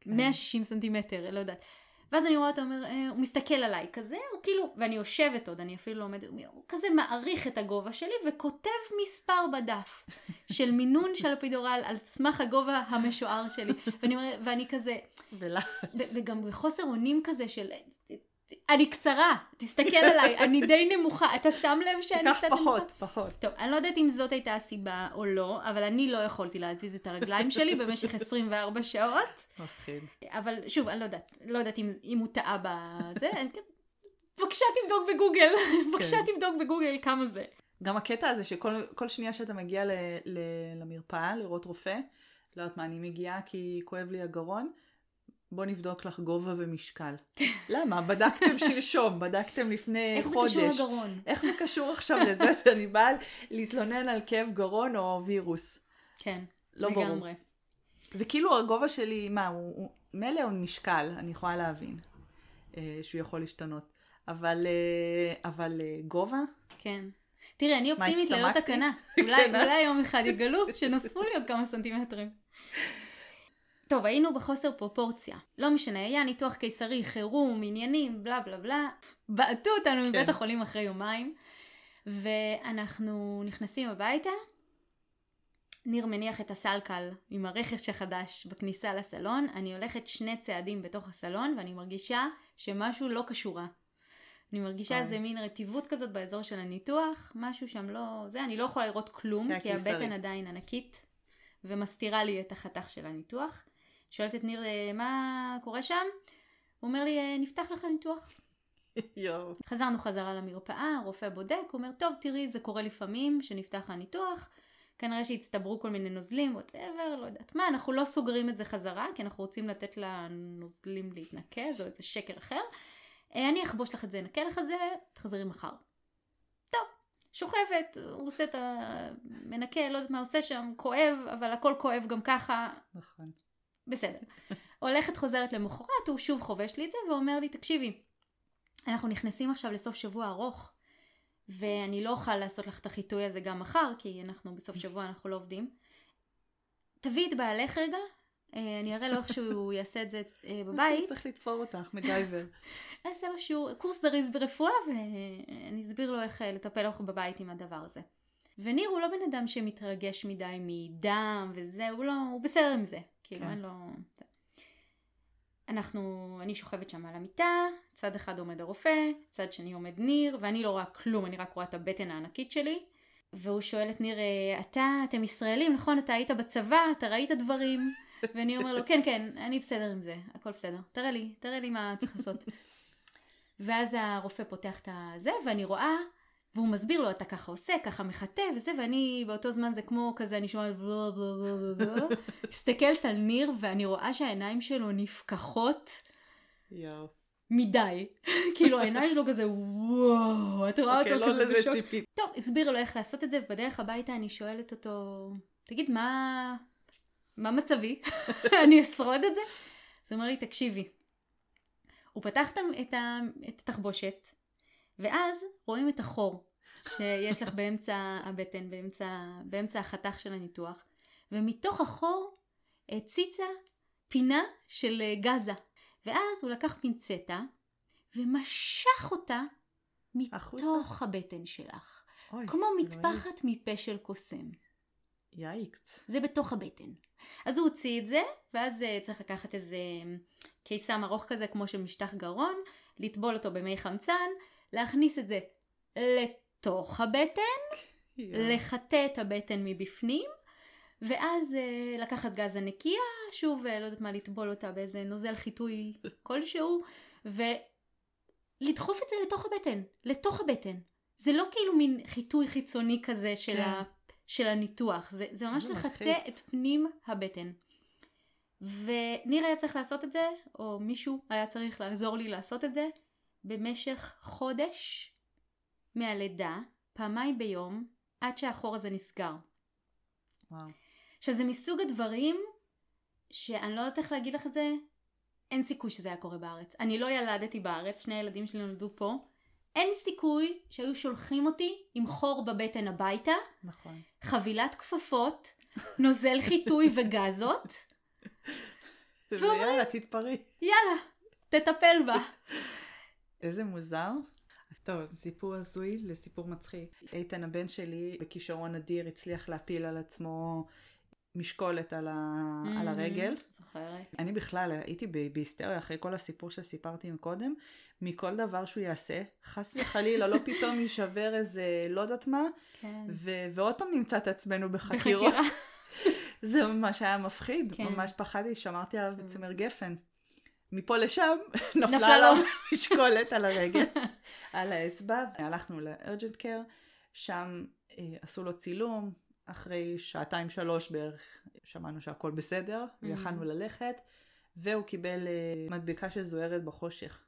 כן. 160 סנטימטר, לא יודעת. ואז אני רואה אותו אומר, אה, הוא מסתכל עליי כזה, הוא כאילו, ואני יושבת עוד, אני אפילו לא עומדת, הוא כזה מעריך את הגובה שלי וכותב מספר בדף (laughs) של מינון של אפידורל על סמך הגובה המשוער שלי. ואני, ואני כזה, ולחץ. ו- וגם בחוסר אונים כזה של, אני קצרה, תסתכל עליי, אני די נמוכה, אתה שם לב שאני קצת נמוכה? פחות, פחות. טוב, אני לא יודעת אם זאת הייתה הסיבה או לא, אבל אני לא יכולתי להזיז את הרגליים שלי במשך 24 שעות. מפחיד. אבל שוב, אני לא יודעת, לא יודעת אם, אם הוא טעה בזה. בבקשה תבדוק בגוגל, בבקשה כן. תבדוק בגוגל כמה זה. גם הקטע הזה שכל כל שנייה שאתה מגיע ל, ל, למרפאה לראות רופא, לא יודעת מה, אני מגיעה כי כואב לי הגרון, בוא נבדוק לך גובה ומשקל. (laughs) למה? בדקתם שלשום, בדקתם לפני איך זה חודש. קשור לגרון? (laughs) איך זה קשור עכשיו לזה (laughs) שאני באה להתלונן על כאב גרון או וירוס? כן, לא ברור. לגמרי. וכאילו הגובה שלי, מה, הוא, הוא מילא הוא משקל, אני יכולה להבין אה, שהוא יכול להשתנות. אבל, אה, אבל אה, גובה? כן. תראה, אני אופטימית ללא? תקנה. כן, אולי אה? אולי יום אחד יגלו שנוספו לי עוד כמה סנטימטרים. טוב, היינו בחוסר פרופורציה. לא משנה, היה ניתוח קיסרי, חירום, עניינים, בלה בלה בלה. בעטו אותנו כן. מבית החולים אחרי יומיים, ואנחנו נכנסים הביתה, ניר מניח את הסלקל עם הרכש החדש בכניסה לסלון, אני הולכת שני צעדים בתוך הסלון ואני מרגישה שמשהו לא קשורה. אני מרגישה אוי. איזה מין רטיבות כזאת באזור של הניתוח, משהו שם לא... זה, אני לא יכולה לראות כלום, כן, כי הבטן. עדיין ענקית, ומסתירה לי את החתך של הניתוח. שואלת את ניר, "אה, מה קורה שם? הוא אומר לי, "אה, נפתח לך ניתוח. (laughs) יואו. חזרנו חזרה למרפאה, הרופא בודק, הוא אומר, טוב, תראי, זה קורה לפעמים שנפתח הניתוח, כנראה שהצטברו כל מיני נוזלים, ווטאבר, לא יודעת מה, אנחנו לא סוגרים את זה חזרה, כי אנחנו רוצים לתת לנוזלים להתנקז, או איזה שקר אחר. "אה, אני אחבוש לך את זה, אנקה לך את זה, תחזרי מחר. טוב, שוכבת, הוא עושה את ה... מנקה, לא יודעת מה עושה שם, כואב, אבל הכל כואב גם ככה, נכון. בסדר. הולכת חוזרת למחרת, הוא שוב חובש לי את זה ואומר לי, תקשיבי, אנחנו נכנסים עכשיו לסוף שבוע ארוך, ואני לא אוכל לעשות לך את החיטוי הזה גם מחר, כי אנחנו בסוף שבוע אנחנו לא עובדים. תביאי את בעלך רגע, אה, אני אראה לו איך שהוא (laughs) יעשה את זה אה, בבית. צריך לתפור אותך, מגייבר. (laughs) אעשה לו שיעור, קורס זריז ברפואה, ואני אסביר לו איך אה, לטפל לך בבית עם הדבר הזה. וניר הוא לא בן אדם שמתרגש מדי מדם וזה, הוא לא, הוא בסדר עם זה. כאילו, כן. אין לו... אנחנו, אני שוכבת שם על המיטה, צד אחד עומד הרופא, צד שני עומד ניר, ואני לא רואה כלום, אני רק רואה את הבטן הענקית שלי. והוא שואל את ניר, "אה, אתה, אתם ישראלים, נכון? אתה היית בצבא, אתה ראית דברים? (laughs) ואני אומר לו, כן, כן, אני בסדר עם זה, הכל בסדר. תראה לי, תראה לי מה צריך לעשות. ואז הרופא פותח את הזה, ואני רואה, והוא מסביר לו, אתה ככה עושה, ככה מחטא וזה, ואני באותו זמן זה כמו כזה, אני שומעת בלה בלה בלה בלה בלה, (laughs) מסתכלת על ניר, ואני רואה שהעיניים שלו נפקחות יואו. מדי. (laughs) כאילו העיניים שלו כזה, וואו, את רואה אוקיי, אותו לא כזה בשוק. ציפית. טוב, הסביר לו איך לעשות את זה, ובדרך הביתה אני שואלת אותו, תגיד, מה, מה מצבי? (laughs) אני אשרוד את זה? אז הוא אומר לי, תקשיבי, הוא פתח את התחבושת, ואז רואים את החור שיש לך באמצע הבטן, באמצע, באמצע החתך של הניתוח, ומתוך החור הציצה פינה של אה, גזה. ואז הוא לקח פינצטה ומשך אותה החוצה? מתוך הבטן שלך. אוי, כמו. מטפחת מפה של קוסם. יאיקס. זה בתוך הבטן. אז הוא הוציא את זה, ואז uh, צריך לקחת איזה קיסם ארוך כזה, כמו של משטח גרון, לטבול אותו במי חמצן, להכניס את זה לתוך הבטן, יואו. לחטא את הבטן מבפנים, ואז uh, לקחת גזה נקייה, שוב, uh, לא יודעת מה, לטבול אותה באיזה נוזל חיטוי (laughs) כלשהו, ולדחוף את זה לתוך הבטן, לתוך הבטן. זה לא כאילו מין חיטוי חיצוני כזה של, כן. ה, של הניתוח, זה, זה ממש זה לחטא. את פנים הבטן. וניר היה צריך לעשות את זה, או מישהו היה צריך לעזור לי לעשות את זה, במשך חודש מהלידה, פעמיים ביום, עד שהחור הזה נסגר. וואו. עכשיו זה מסוג הדברים שאני לא יודעת איך להגיד לך את זה, אין סיכוי שזה היה קורה בארץ. אני לא ילדתי בארץ, שני הילדים שלי נולדו פה. אין סיכוי שהיו שולחים אותי עם חור בבטן הביתה, נכון. חבילת כפפות, נוזל חיטוי (laughs) וגזות, ואומרים- ויאללה, תתפרי. יאללה, תטפל בה. (laughs) איזה מוזר. טוב, סיפור הזוי לסיפור מצחיק. איתן הבן שלי בכישרון אדיר הצליח להפיל על עצמו משקולת על, ה... על הרגל. זוכרת. אני בכלל הייתי בהיסטריה אחרי כל הסיפור שסיפרתי מקודם, מכל דבר שהוא יעשה, חס וחלילה, לא פתאום יישבר איזה לא יודעת מה, כן. ו- ועוד פעם נמצא את עצמנו בחקירות. בחקירה. (laughs) זה ממש היה מפחיד, כן. ממש פחדתי, שמרתי עליו. בצמר גפן. מפה לשם, (laughs) נפלה לו. משקולת על הרגל, (laughs) על האצבע. הלכנו לארג'נט קר, שם אה, עשו לו צילום, אחרי שעתיים שלוש בערך שמענו שהכל בסדר, ויכלנו ללכת, והוא קיבל אה, מדבקה שזוהרת בחושך.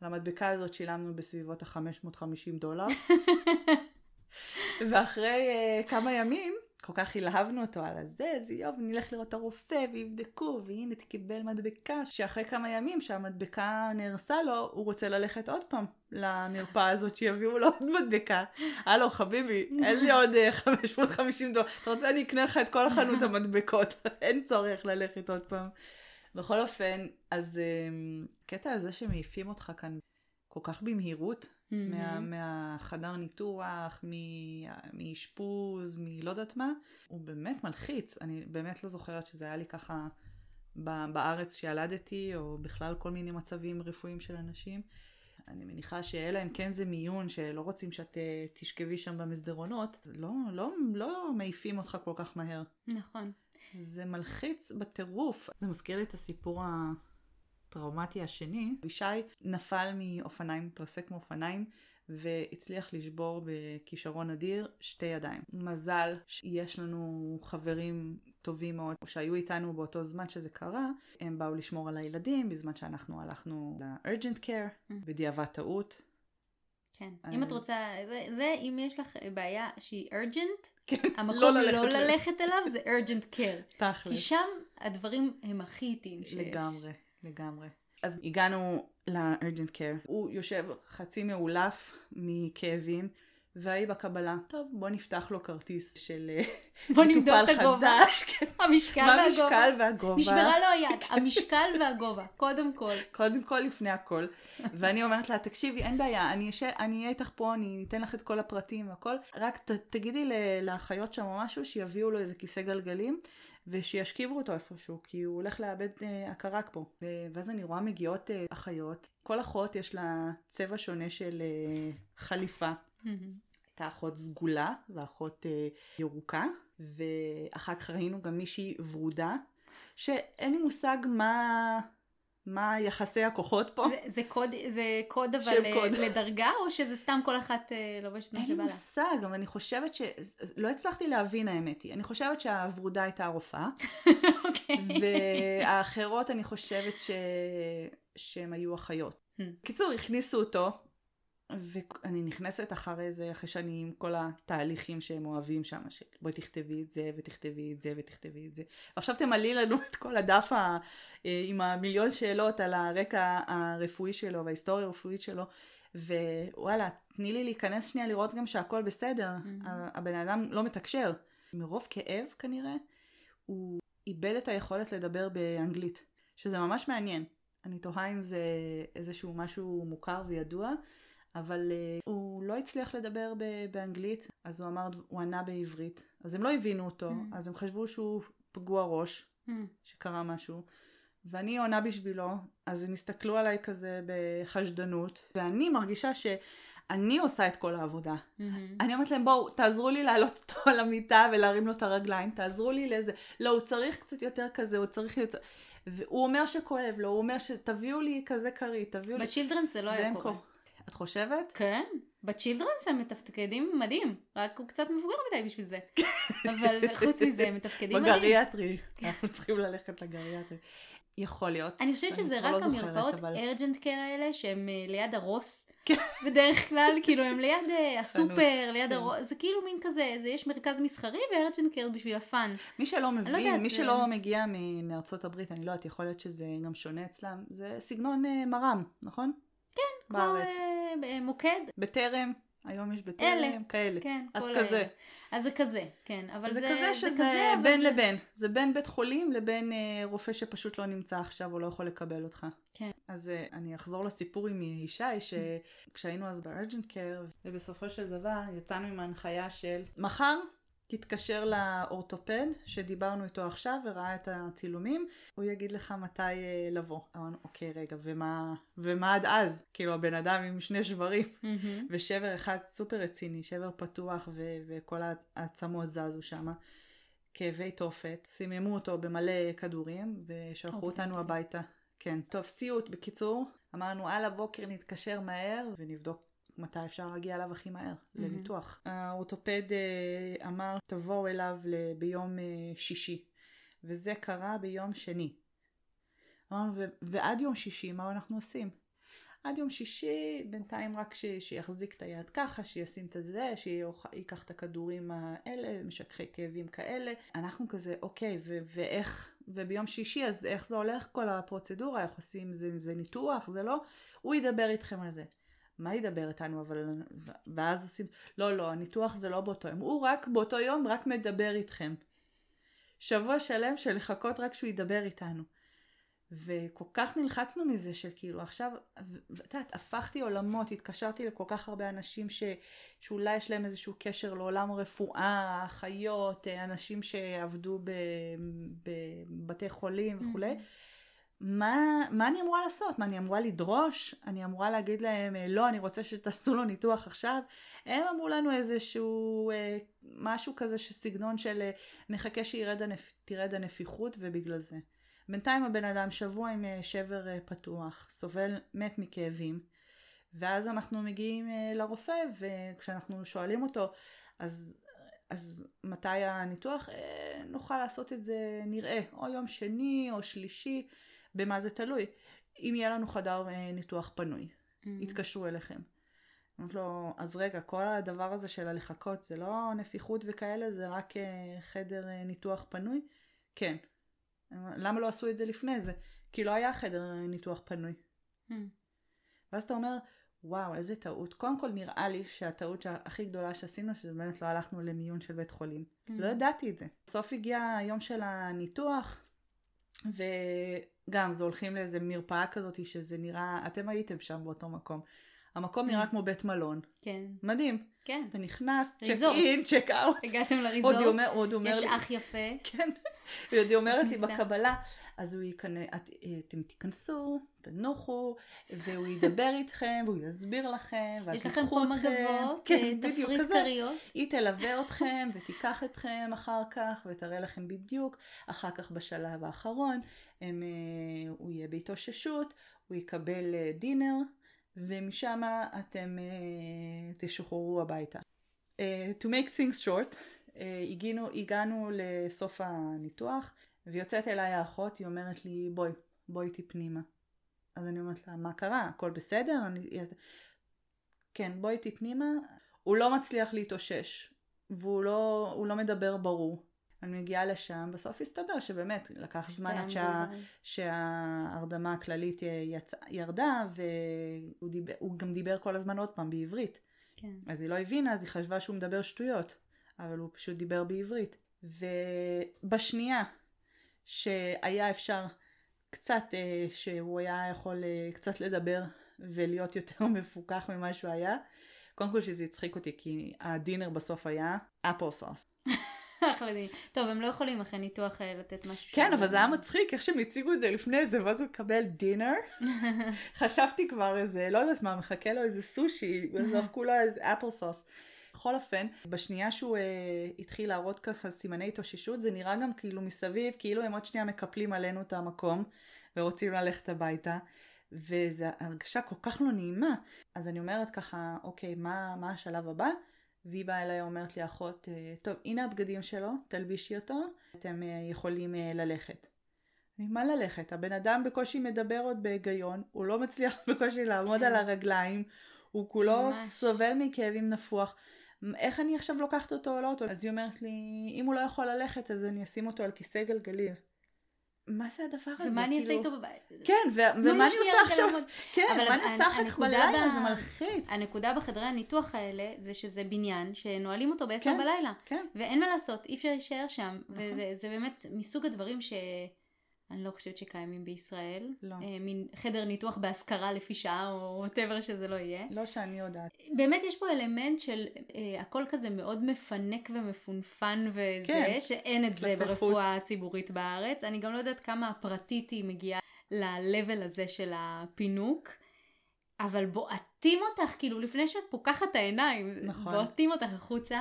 על המדבקה הזאת שילמנו בסביבות ה-550 דולר. (laughs) ואחרי uh, כמה ימים, כל כך הלהבנו אותו על הזה, זה יופי, נלך לראות את הרופא ויבדקו, והנה קיבל מדבקה, שאחרי כמה ימים שהמדבקה נהרסה לו, הוא רוצה ללכת עוד פעם למרפאה הזאת, שיביאו לו עוד מדבקה. הלו חביבי, אין לי עוד אה, 550 דולר, אתה רוצה אני אקנה לך את כל החנות המדבקות, (laughs) אין צורך ללכת עוד פעם. בכל אופן, אז um, קטע הזה שמעיפים אותך כאן, כל כך במהירות, Mm-hmm. מה, מהחדר ניתוח, מאשפוז, מלא יודעת מה, הוא באמת מלחיץ. אני באמת לא זוכרת שזה היה לי ככה בארץ שילדתי, או בכלל כל מיני מצבים רפואיים של אנשים. אני מניחה שאלא אם כן זה מיון, שלא רוצים שאת אה, תשכבי שם במסדרונות, לא, לא, לא מעיפים אותך כל כך מהר. נכון. זה מלחיץ בטירוף. זה מזכיר לי את הסיפור הטראומטי השני. ישי נפל מאופניים, התרסק מאופניים, והצליח לשבור בכישרון אדיר שתי ידיים. מזל שיש לנו חברים טובים מאוד שהיו איתנו באותו זמן שזה קרה, הם באו לשמור על הילדים בזמן שאנחנו הלכנו ל-urgent care, בדיעבד טעות. כן. אז- אם את רוצה, זה, זה אם יש לך בעיה שהיא urgent, כן, המקום לא לא ללכת ל- ללכת אליו זה urgent care. כי תכלס. שם הדברים הם הכי איטיים שיש. לגמרי, לגמרי. אז הגענו ל-urgent care. הוא יושב חצי מאולף מכאבים, והיא בקבלה, טוב, בוא נפתח לו כרטיס של אה, בוא נמדוד מטופל את הגובה. חדש. כן. (laughs) המשקל והגובה. המשקל והגובה? נשברה לו היד. (laughs) המשקל והגובה, קודם כל. (laughs) קודם כל לפני הכל. ואני אומרת לה, תקשיבי, אין בעיה, אני אהיה איתך פה, אני אתן לך את כל הפרטים והכל, רק ת, תגידי לאחיות שם או משהו, שיביאו לו איזה כיסא גלגלים, ושישכיבו אותו איפשהו, כי הוא הולך לאבד אה, הכרה פה. ואז אני רואה מגיעות אה, אחיות, כל אחות יש לה צבע שונה של אה, חליפה. הייתה אחות סגולה ואחות אה, ירוקה, ואחר כך ראינו גם מישהי ורודה, שאין לי מושג מה, מה יחסי הכוחות פה. זה- זה קוד, זה קוד אבל אה, קוד. (laughs) לדרגה, או שזה סתם כל אחת אה, לובשת מה אין לי שבא לה? מושג, אבל אני חושבת ש... לא הצלחתי להבין האמת היא. אני חושבת שהוורודה הייתה הרופאה, (laughs) אוקיי. והאחרות אני חושבת ש... שהן היו אחיות. Hmm. קיצור, הכניסו אותו, ואני נכנסת אחרי זה, אחרי שאני עם כל התהליכים שהם אוהבים שם, של בואי תכתבי את זה, ותכתבי את זה, ותכתבי את זה. ועכשיו תמלאי לנו את כל הדף ה... אה, עם המיליון שאלות על הרקע הרפואי שלו וההיסטוריה הרפואית שלו. ווואלה, תני לי להיכנס שנייה לראות גם שהכל בסדר. Mhm. ה- הבן אדם לא מתקשר. מרוב כאב כנראה, הוא איבד את היכולת לדבר באנגלית, שזה ממש מעניין. אני תוהה אם זה איזשהו משהו מוכר וידוע, אבל uh, הוא לא הצליח לדבר ב- באנגלית, אז הוא אמר, הוא ענה בעברית. אז הם לא הבינו אותו, Mm. אז הם חשבו שהוא פגוע ראש, Hmm. שקרה משהו. ואני עונה בשבילו, אז הם הסתכלו עליי כזה בחשדנות, ואני מרגישה שאני עושה את כל העבודה. מהמם. אני אומרת להם, בואו, תעזרו לי להעלות אותו על המיטה ולהרים לו את הרגליים, תעזרו לי לאיזה... לא, הוא צריך קצת יותר כזה, הוא צריך יותר... והוא אומר שכואב לו, הוא אומר שתביאו לי כזה כרית, תביאו לי... ב Children's זה לא היה קורה. את חושבת? כן, ב Children's הם מתפקדים מדהים, רק הוא קצת מבוגר מדי בשביל זה. (laughs) אבל חוץ מזה הם מתפקדים מדהים. בגריאטרי. אנחנו צריכים ללכת לגריאטרי. יכול להיות. אני חושבת שזה רק לא המרפאות אבל- urgent care האלה שהם אה, ליד ה Ross. כן. בדרך כלל, כאילו הם ליד אה, הסופר, ליד כן. ה Ross, זה כאילו מין כזה, זה יש מרכז מסחרי ו urgent care בשביל ה fun. מי שלא לא מבין, יודעת, מי זה- שלא מגיע מארצות הברית, אני לא יודעת, יכול להיות שזה גם שונה אצלם, זה סגנון אה, מר"ם, נכון? כן, כמו בארץ. אה, ב- מוקד, בטרם, היום יש בטרם, אלה. כאלה. כן. אז כזה. האלה. אז זה כזה, כן. אבל זה זה כזה שזה כזה, אבל בין זה- לבין. זה בין בית חולים לבין אה, רופא שפשוט לא נמצא עכשיו או לא יכול לקבל אותך. כן. אז אה, אני אחזור לסיפור עם ישי, שכשהיינו אז בארג'נט קר, ובסופו של דבר יצאנו עם ההנחיה של מחר תתקשר לאורתופד שדיברנו איתו עכשיו וראה את הצילומים, הוא יגיד לך מתי אה, לבוא. אמרנו, אוקיי, רגע, ומה, ומה עד אז? כאילו הבן אדם עם שני שברים. מהמם. ושבר אחד סופר רציני, שבר פתוח ו- וכל העצמות זזו שם. כאבי תופת, סיממו אותו במלא כדורים ושלחו אותנו. הביתה. כן, טוב, סיוט בקיצור. אמרנו על הבוקר נתקשר מהר ונבדוק מתי אפשר להגיע אליו הכי מהר מהמם. לניתוח. האורתופד אה, אמר תבואו אליו ביום אה, שישי וזה קרה ביום שני. אמרנו "ו- ועד יום שישי מה אנחנו עושים? עד יום שישי, בינתיים רק ש, שיחזיק את היד ככה, שישים את זה, שייקח את הכדורים האלה, משככי כאבים כאלה. אנחנו כזה, אוקיי, ו- ואיך, וביום שישי, אז איך זה הולך כל הפרוצדורה, איך עושים, זה, זה ניתוח, זה לא? הוא ידבר איתכם על זה. מה ידבר איתנו, אבל... ואז עושים, לא, לא, הניתוח זה לא באותו יום. הוא רק באותו יום רק מדבר איתכם. שבוע שלם של לחכות רק שהוא ידבר איתנו. וכל כך נלחצנו מזה שכאילו עכשיו, ואת יודעת, הפכתי עולמות, התקשרתי לכל כך הרבה אנשים ש, שאולי יש להם איזשהו קשר לעולם הרפואה, אחיות, אנשים שעבדו בבתי חולים וכולי. Mm-hmm. מה, מה אני אמורה לעשות? מה אני אמורה לדרוש? אני אמורה להגיד להם, לא, אני רוצה שתעשו לו ניתוח עכשיו? הם אמרו לנו איזשהו אה, משהו כזה שסגנון של אה, נחכה שתרד הנפ... הנפיחות ובגלל זה. בינתיים הבן אדם שבוע עם אה, שבר אה, פתוח, סובל, מת מכאבים, ואז אנחנו מגיעים אה, לרופא וכשאנחנו שואלים אותו, אז אז מתי הניתוח? נוכל לעשות את זה, נראה, או יום שני או שלישי. במה זה תלוי. אם יהיה לנו חדר אה, ניתוח פנוי, mm-hmm. יתקשרו אליכם. אמרת לו, אז רגע, כל הדבר הזה של הלחכות זה לא נפיחות וכאלה, זה רק אה, חדר אה, ניתוח פנוי? כן. למה לא עשו את זה לפני זה? כי לא היה חדר ניתוח פנוי. Mm. ואז אתה אומר, וואו, איזה טעות. קודם כל נראה לי שהטעות הכי גדולה שעשינו, שזה באמת לא הלכנו למיון של בית חולים. Mm. לא ידעתי את זה. בסוף הגיע היום של הניתוח, וגם זה הולכים לאיזה מרפאה כזאת שזה נראה, אתם הייתם שם באותו מקום. המקום נראה mm. כמו בית מלון. כן. מדהים. כן. אתה נכנס, צ'ק אין, צ'ק אאוט. הגעתם לריזורט, עוד אומר, עוד אומר יש לי, אח יפה. כן. והיא אומרת לי בקבלה, אז הוא ייכנס, את, אתם תיכנסו, תנוחו, והוא ידבר איתכם, והוא יסביר לכם, ואז יש לכם פה מגבות, כן, תפריט כריות. היא תלווה אתכם ותיקח אתכם אחר כך, ותראה לכם בדיוק, אחר כך בשלב האחרון, הם, אה, הוא יהיה בהתאוששות, הוא יקבל דינר. אה, ומשם אתם תשוחררו הביתה. Uh, to make things short, uh, הגענו, הגענו לסוף הניתוח, ויוצאת אליי האחות, היא אומרת לי, בואי, בואי איתי פנימה. אז אני אומרת לה, מה קרה? הכל בסדר? אני... כן, בואי איתי פנימה. הוא לא מצליח להתאושש, והוא לא, לא מדבר ברור. אני מגיעה לשם, בסוף הסתבר שבאמת לקח זמן עד שה, שההרדמה הכללית יצ... ירדה, והוא דיבר, גם דיבר כל הזמן עוד פעם בעברית. כן. אז היא לא הבינה, אז היא חשבה שהוא מדבר שטויות, אבל הוא פשוט דיבר בעברית. ובשנייה שהיה אפשר קצת, אה, שהוא היה יכול אה, קצת לדבר ולהיות (laughs) יותר מפוקח ממה שהוא היה, קודם כל שזה הצחיק אותי, כי הדינר בסוף היה אפל סוס. אחלה דין. טוב, הם לא יכולים אחרי ניתוח אה, לתת משהו. כן, אבל זה היה מצחיק איך שהם הציגו את זה לפני זה, ואז הוא יקבל דינר. (laughs) חשבתי כבר איזה, לא יודעת מה, מחכה לו איזה סושי, (laughs) וזרקו לו איזה אפל סוס. בכל אופן, בשנייה שהוא uh, התחיל להראות ככה סימני התאוששות, זה נראה גם כאילו מסביב, כאילו הם עוד שנייה מקפלים עלינו את המקום, ורוצים ללכת הביתה. וזו הרגשה כל כך לא נעימה. אז אני אומרת ככה, אוקיי, מה, מה השלב הבא? והיא באה אליי אומרת לי אחות, אה, טוב הנה הבגדים שלו, תלבישי אותו, אתם אה, יכולים אה, ללכת. אני, מה ללכת? הבן אדם בקושי מדבר עוד בהיגיון, הוא לא מצליח (laughs) בקושי לעמוד כן. על הרגליים, הוא כולו ממש. סובל מכאבים נפוח. איך אני עכשיו לוקחת אותו לאוטו? אז היא אומרת לי, אם הוא לא יכול ללכת אז אני אשים אותו על כיסא גלגלים. מה זה הדבר הזה? ומה אני אעשה כאילו- איתו בבית? כן, ומה אני עושה עכשיו? כן, מה אני עושה אחר כך בלילה? זה מלחיץ. הנקודה בחדרי הניתוח האלה, זה שזה בניין שנועלים אותו בעשר כן, בלילה. כן. ואין מה לעשות, אי אפשר להישאר שם. נכון. וזה באמת מסוג הדברים ש... אני לא חושבת שקיימים בישראל. לא. אה, מין חדר ניתוח בהשכרה לפי שעה, או whatever שזה לא יהיה. לא שאני יודעת. באמת יש פה אלמנט של אה, הכל כזה מאוד מפנק ומפונפן וזה, כן. שאין את זה ברפואה הציבורית בארץ. אני גם לא יודעת כמה הפרטית היא מגיעה ל-level הזה של הפינוק. אבל בועטים אותך, כאילו לפני שאת פוקחת את העיניים, נכון. בועטים אותך החוצה.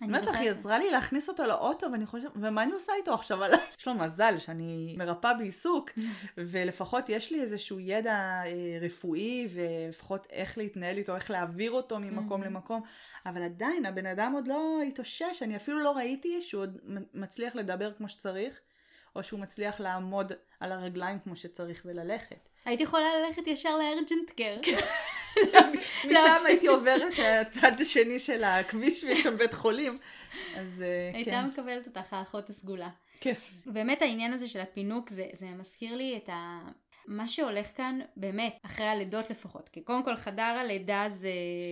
באמת לך, היא עזרה לי להכניס אותו לאוטו, ואני חושבת, ומה אני עושה איתו עכשיו? יש לו מזל שאני מרפאה בעיסוק, (laughs) ולפחות יש לי איזשהו ידע אה, רפואי, ולפחות איך להתנהל איתו, איך להעביר אותו ממקום למקום, אבל עדיין הבן אדם עוד לא התאושש, אני אפילו לא ראיתי שהוא עוד מצליח לדבר כמו שצריך, או שהוא מצליח לעמוד על הרגליים כמו שצריך וללכת. הייתי יכולה ללכת ישר לארג'נט קר. משם הייתי עוברת הצד השני של הכביש ויש שם בית חולים. אז אה, כן. הייתה מקבלת אותך האחות הסגולה. כן. באמת העניין הזה של הפינוק זה, זה מזכיר לי את ה... מה שהולך כאן באמת אחרי הלידות לפחות כי קודם כל חדר הלידה זה,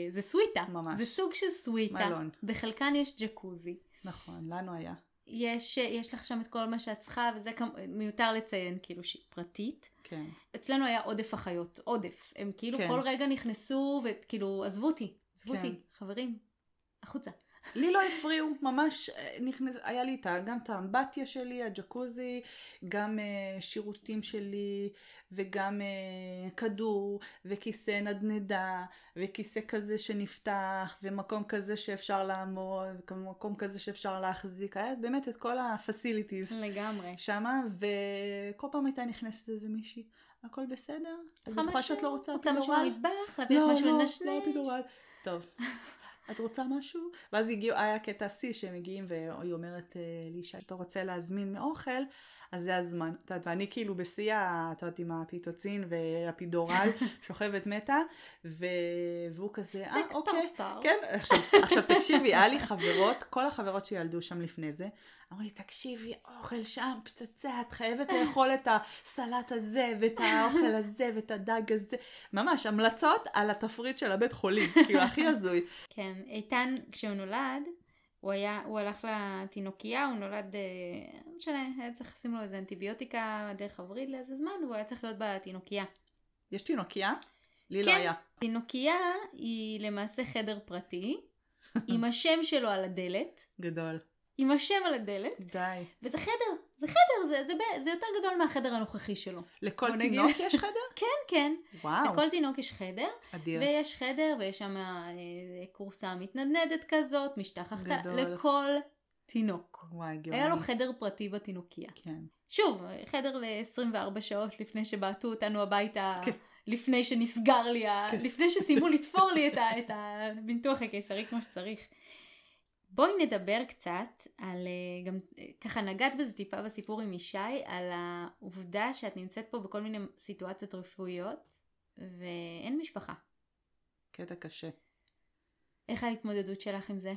זה סוויטה ממש זה סוג של סוויטה מלון בחלקן יש ג'קוזי נכון לנו היה יש, יש לך שם את כל מה שאת צריכה, וזה כמ... מיותר לציין, כאילו שהיא פרטית. כן. אצלנו היה עודף אחיות, עודף. הם כאילו כן. כל רגע נכנסו, וכאילו, עזבו אותי, עזבו כן. אותי, חברים, החוצה. לי לא הפריעו, ממש אה, נכנס, היה לי את גם את האמבטיה שלי, הג'קוזי, גם uh, שירותים שלי, וגם uh, כדור, וכיסא נדנדה, וכיסא כזה שנפתח, ומקום כזה שאפשר לעמוד, ומקום כזה שאפשר להחזיק, היה באמת את כל ה-facilities לגמרי. שמה, וכל פעם הייתה נכנסת איזה מישהי, הכל בסדר? את צריכה משהו? שאת לא רוצה רוצה משהו אפידורל? במטבח? להביא לך משהו לא, לנשנש? לא, אפידורל. טוב. (laughs) את רוצה משהו? ואז הגיעו, היה קטע שיא שהם מגיעים והיא אומרת אה, לי שאתה רוצה להזמין מאוכל, אז זה הזמן. את יודעת, ואני כאילו בשיא, את יודעת, עם הפיטוצין והפידורל, (laughs) שוכבת מתה, ו... והוא כזה, אה, אוקיי. כן, עכשיו, עכשיו תקשיבי, היה לי חברות, כל החברות שילדו שם לפני זה, אמרו לי, תקשיבי, אוכל שם, פצצה, את חייבת לאכול את הסלט הזה, ואת האוכל הזה, ואת הדג הזה. ממש, המלצות על התפריט של הבית חולים, (laughs) כאילו, הכי הזוי. כן, איתן, כשהוא נולד, הוא היה, הוא הלך לתינוקייה, הוא נולד, אה, לא משנה, היה צריך לשים לו איזה אנטיביוטיקה דרך הווריד לאיזה זמן, והוא היה צריך להיות בתינוקייה. יש תינוקייה? לי לא כן. היה. תינוקייה היא למעשה חדר פרטי, עם השם שלו על הדלת, גדול. עם השם על הדלת, די. וזה חדר, זה חדר, זה, זה, ב- זה יותר גדול מהחדר הנוכחי שלו. לכל בוא נגיד. תינוק יש חדר? (laughs) כן, כן, וואו, לכל תינוק יש חדר, אדיר. ויש חדר, ויש שם אה, כורסה מתנדנדת כזאת, משטח גדול. לכל תינוק. וואי, גאוני. היה לו חדר פרטי בתינוקייה. כן. שוב, חדר ל-24 שעות לפני שבעטו אותנו הביתה, כן. לפני שנסגר לי, ה... כן. לפני שסיימו לתפור לי את, ה... את הביטוח הקיסרי כמו שצריך. בואי נדבר קצת על, אה, גם אה, ככה נגעת בזה טיפה בסיפור עם ישי, על העובדה שאת נמצאת פה בכל מיני סיטואציות רפואיות, ואין משפחה. קטע קשה. איך ההתמודדות שלך עם זה?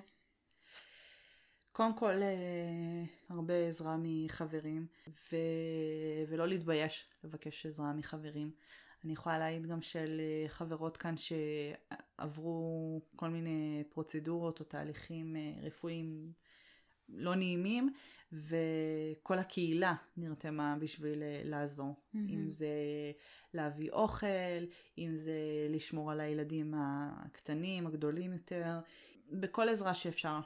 קודם כל, אה, הרבה עזרה מחברים, ו... ולא להתבייש לבקש עזרה מחברים. אני יכולה להעיד גם של אה, חברות כאן שעברו כל מיני פרוצדורות או תהליכים אה, רפואיים לא נעימים, וכל הקהילה נרתמה בשביל אה, לעזור. מהמם. אם זה להביא אוכל, אם זה לשמור על הילדים הקטנים, הגדולים יותר, בכל עזרה שאפשר.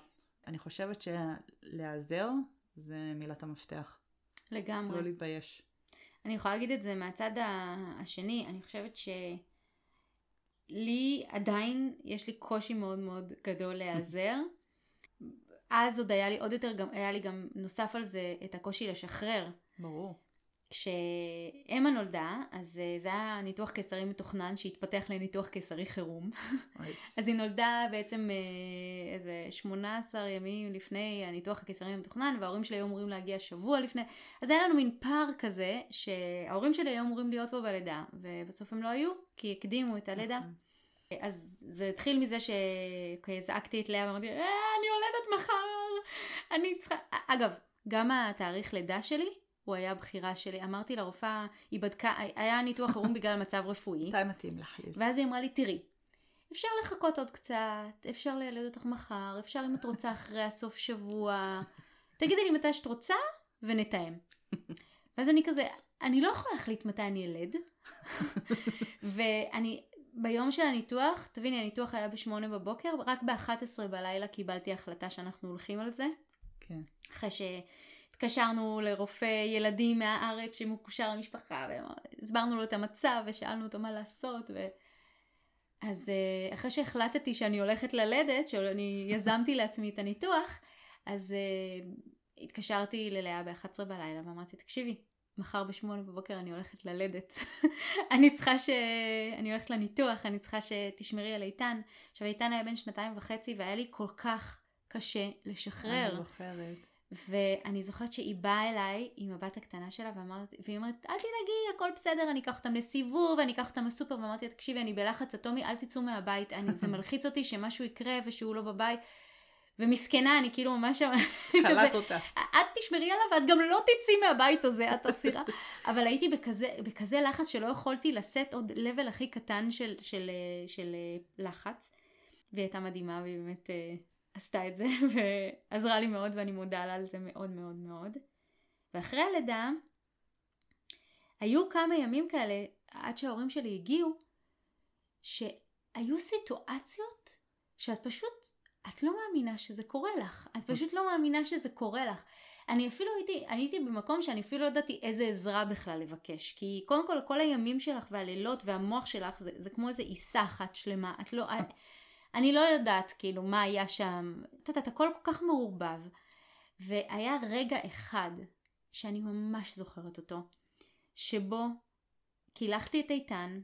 אני חושבת שלהיעזר זה מילת המפתח. לגמרי. לא להתבייש. אני יכולה להגיד את זה מהצד השני, אני חושבת שלי עדיין יש לי קושי מאוד מאוד גדול להיעזר. אז עוד היה לי עוד יותר, גם, היה לי גם נוסף על זה את הקושי לשחרר. ברור. כשאמה נולדה, אז אה, זה היה ניתוח קיסרי מתוכנן שהתפתח לניתוח קיסרי חירום. (laughs) אז היא נולדה בעצם אה, איזה 18 ימים לפני הניתוח הקיסרי המתוכנן, וההורים שלי היו אמורים להגיע שבוע לפני. אז היה לנו מין פער כזה, שההורים שלי היו אמורים להיות פה בלידה, ובסוף הם לא היו, כי הקדימו את הלידה. נכון. אז זה התחיל מזה שזעקתי את לאה ואמרתי, אה, אני יולדת מחר, אני צריכה... אגב, גם התאריך לידה שלי, הוא היה בחירה שלי. אמרתי לרופאה, היא בדקה, היה ניתוח חירום בגלל מצב רפואי. מתי מתאים לך? ואז היא אמרה לי, תראי, אפשר לחכות עוד קצת, אפשר לילד אותך מחר, אפשר אם את רוצה אחרי הסוף שבוע. תגידי לי מתי שאת רוצה, ונתאם. ואז אני כזה, אני לא יכולה להחליט מתי אני ילד. ואני, ביום של הניתוח, תביני, הניתוח היה בשמונה בבוקר, רק ב-11 בלילה קיבלתי החלטה שאנחנו הולכים על זה. כן. אחרי שהתקשרנו לרופא ילדים מהארץ שמקושר למשפחה, והסברנו לו את המצב ושאלנו אותו מה לעשות. ו... אז אה, אחרי שהחלטתי שאני הולכת ללדת, שאני (laughs) יזמתי לעצמי את הניתוח, אז uh, התקשרתי ללאה ב-11 בלילה ואמרתי, תקשיבי, מחר ב-8 בבוקר אני הולכת ללדת. (laughs) אני צריכה ש... אני הולכת לניתוח, אני צריכה שתשמרי על איתן. עכשיו איתן היה בן שנתיים וחצי והיה לי כל כך קשה לשחרר. אני זוכרת. ואני זוכרת שהיא באה אליי עם הבת הקטנה שלה ואמרת, והיא אומרת, אל תדאגי, הכל בסדר, אני אקח אותם לסיבוב, אני אקח אותם לסופר, ואמרתי, תקשיבי, אני בלחץ אטומי, אל תצאו מהבית, אני, זה (laughs) מלחיץ אותי שמשהו יקרה ושהוא לא בבית. ומסכנה, אני כאילו ממש קלט אותה. את תשמרי עליו ואת גם לא תצאי מהבית הזה, את אסירה. (laughs) אבל הייתי בכזה, בכזה לחץ שלא יכולתי לשאת עוד לבל הכי קטן של, של, של, של לחץ. והיא הייתה מדהימה, והיא באמת אה, עשתה את זה (laughs) ועזרה לי מאוד ואני מודה לה על זה מאוד מאוד מאוד. ואחרי הלידה היו כמה ימים כאלה עד שההורים שלי הגיעו שהיו סיטואציות שאת פשוט, את לא מאמינה שזה קורה לך. את פשוט לא מאמינה שזה קורה לך. אני אפילו הייתי, אני הייתי במקום שאני אפילו לא ידעתי איזה עזרה בכלל לבקש. כי קודם כל, כל הימים שלך והלילות והמוח שלך זה, זה כמו איזה עיסה אחת שלמה. את לא, את, אני לא יודעת כאילו מה היה שם. את יודעת, הכל כל כך מעורבב. והיה רגע אחד שאני ממש זוכרת אותו, שבו קילחתי את איתן,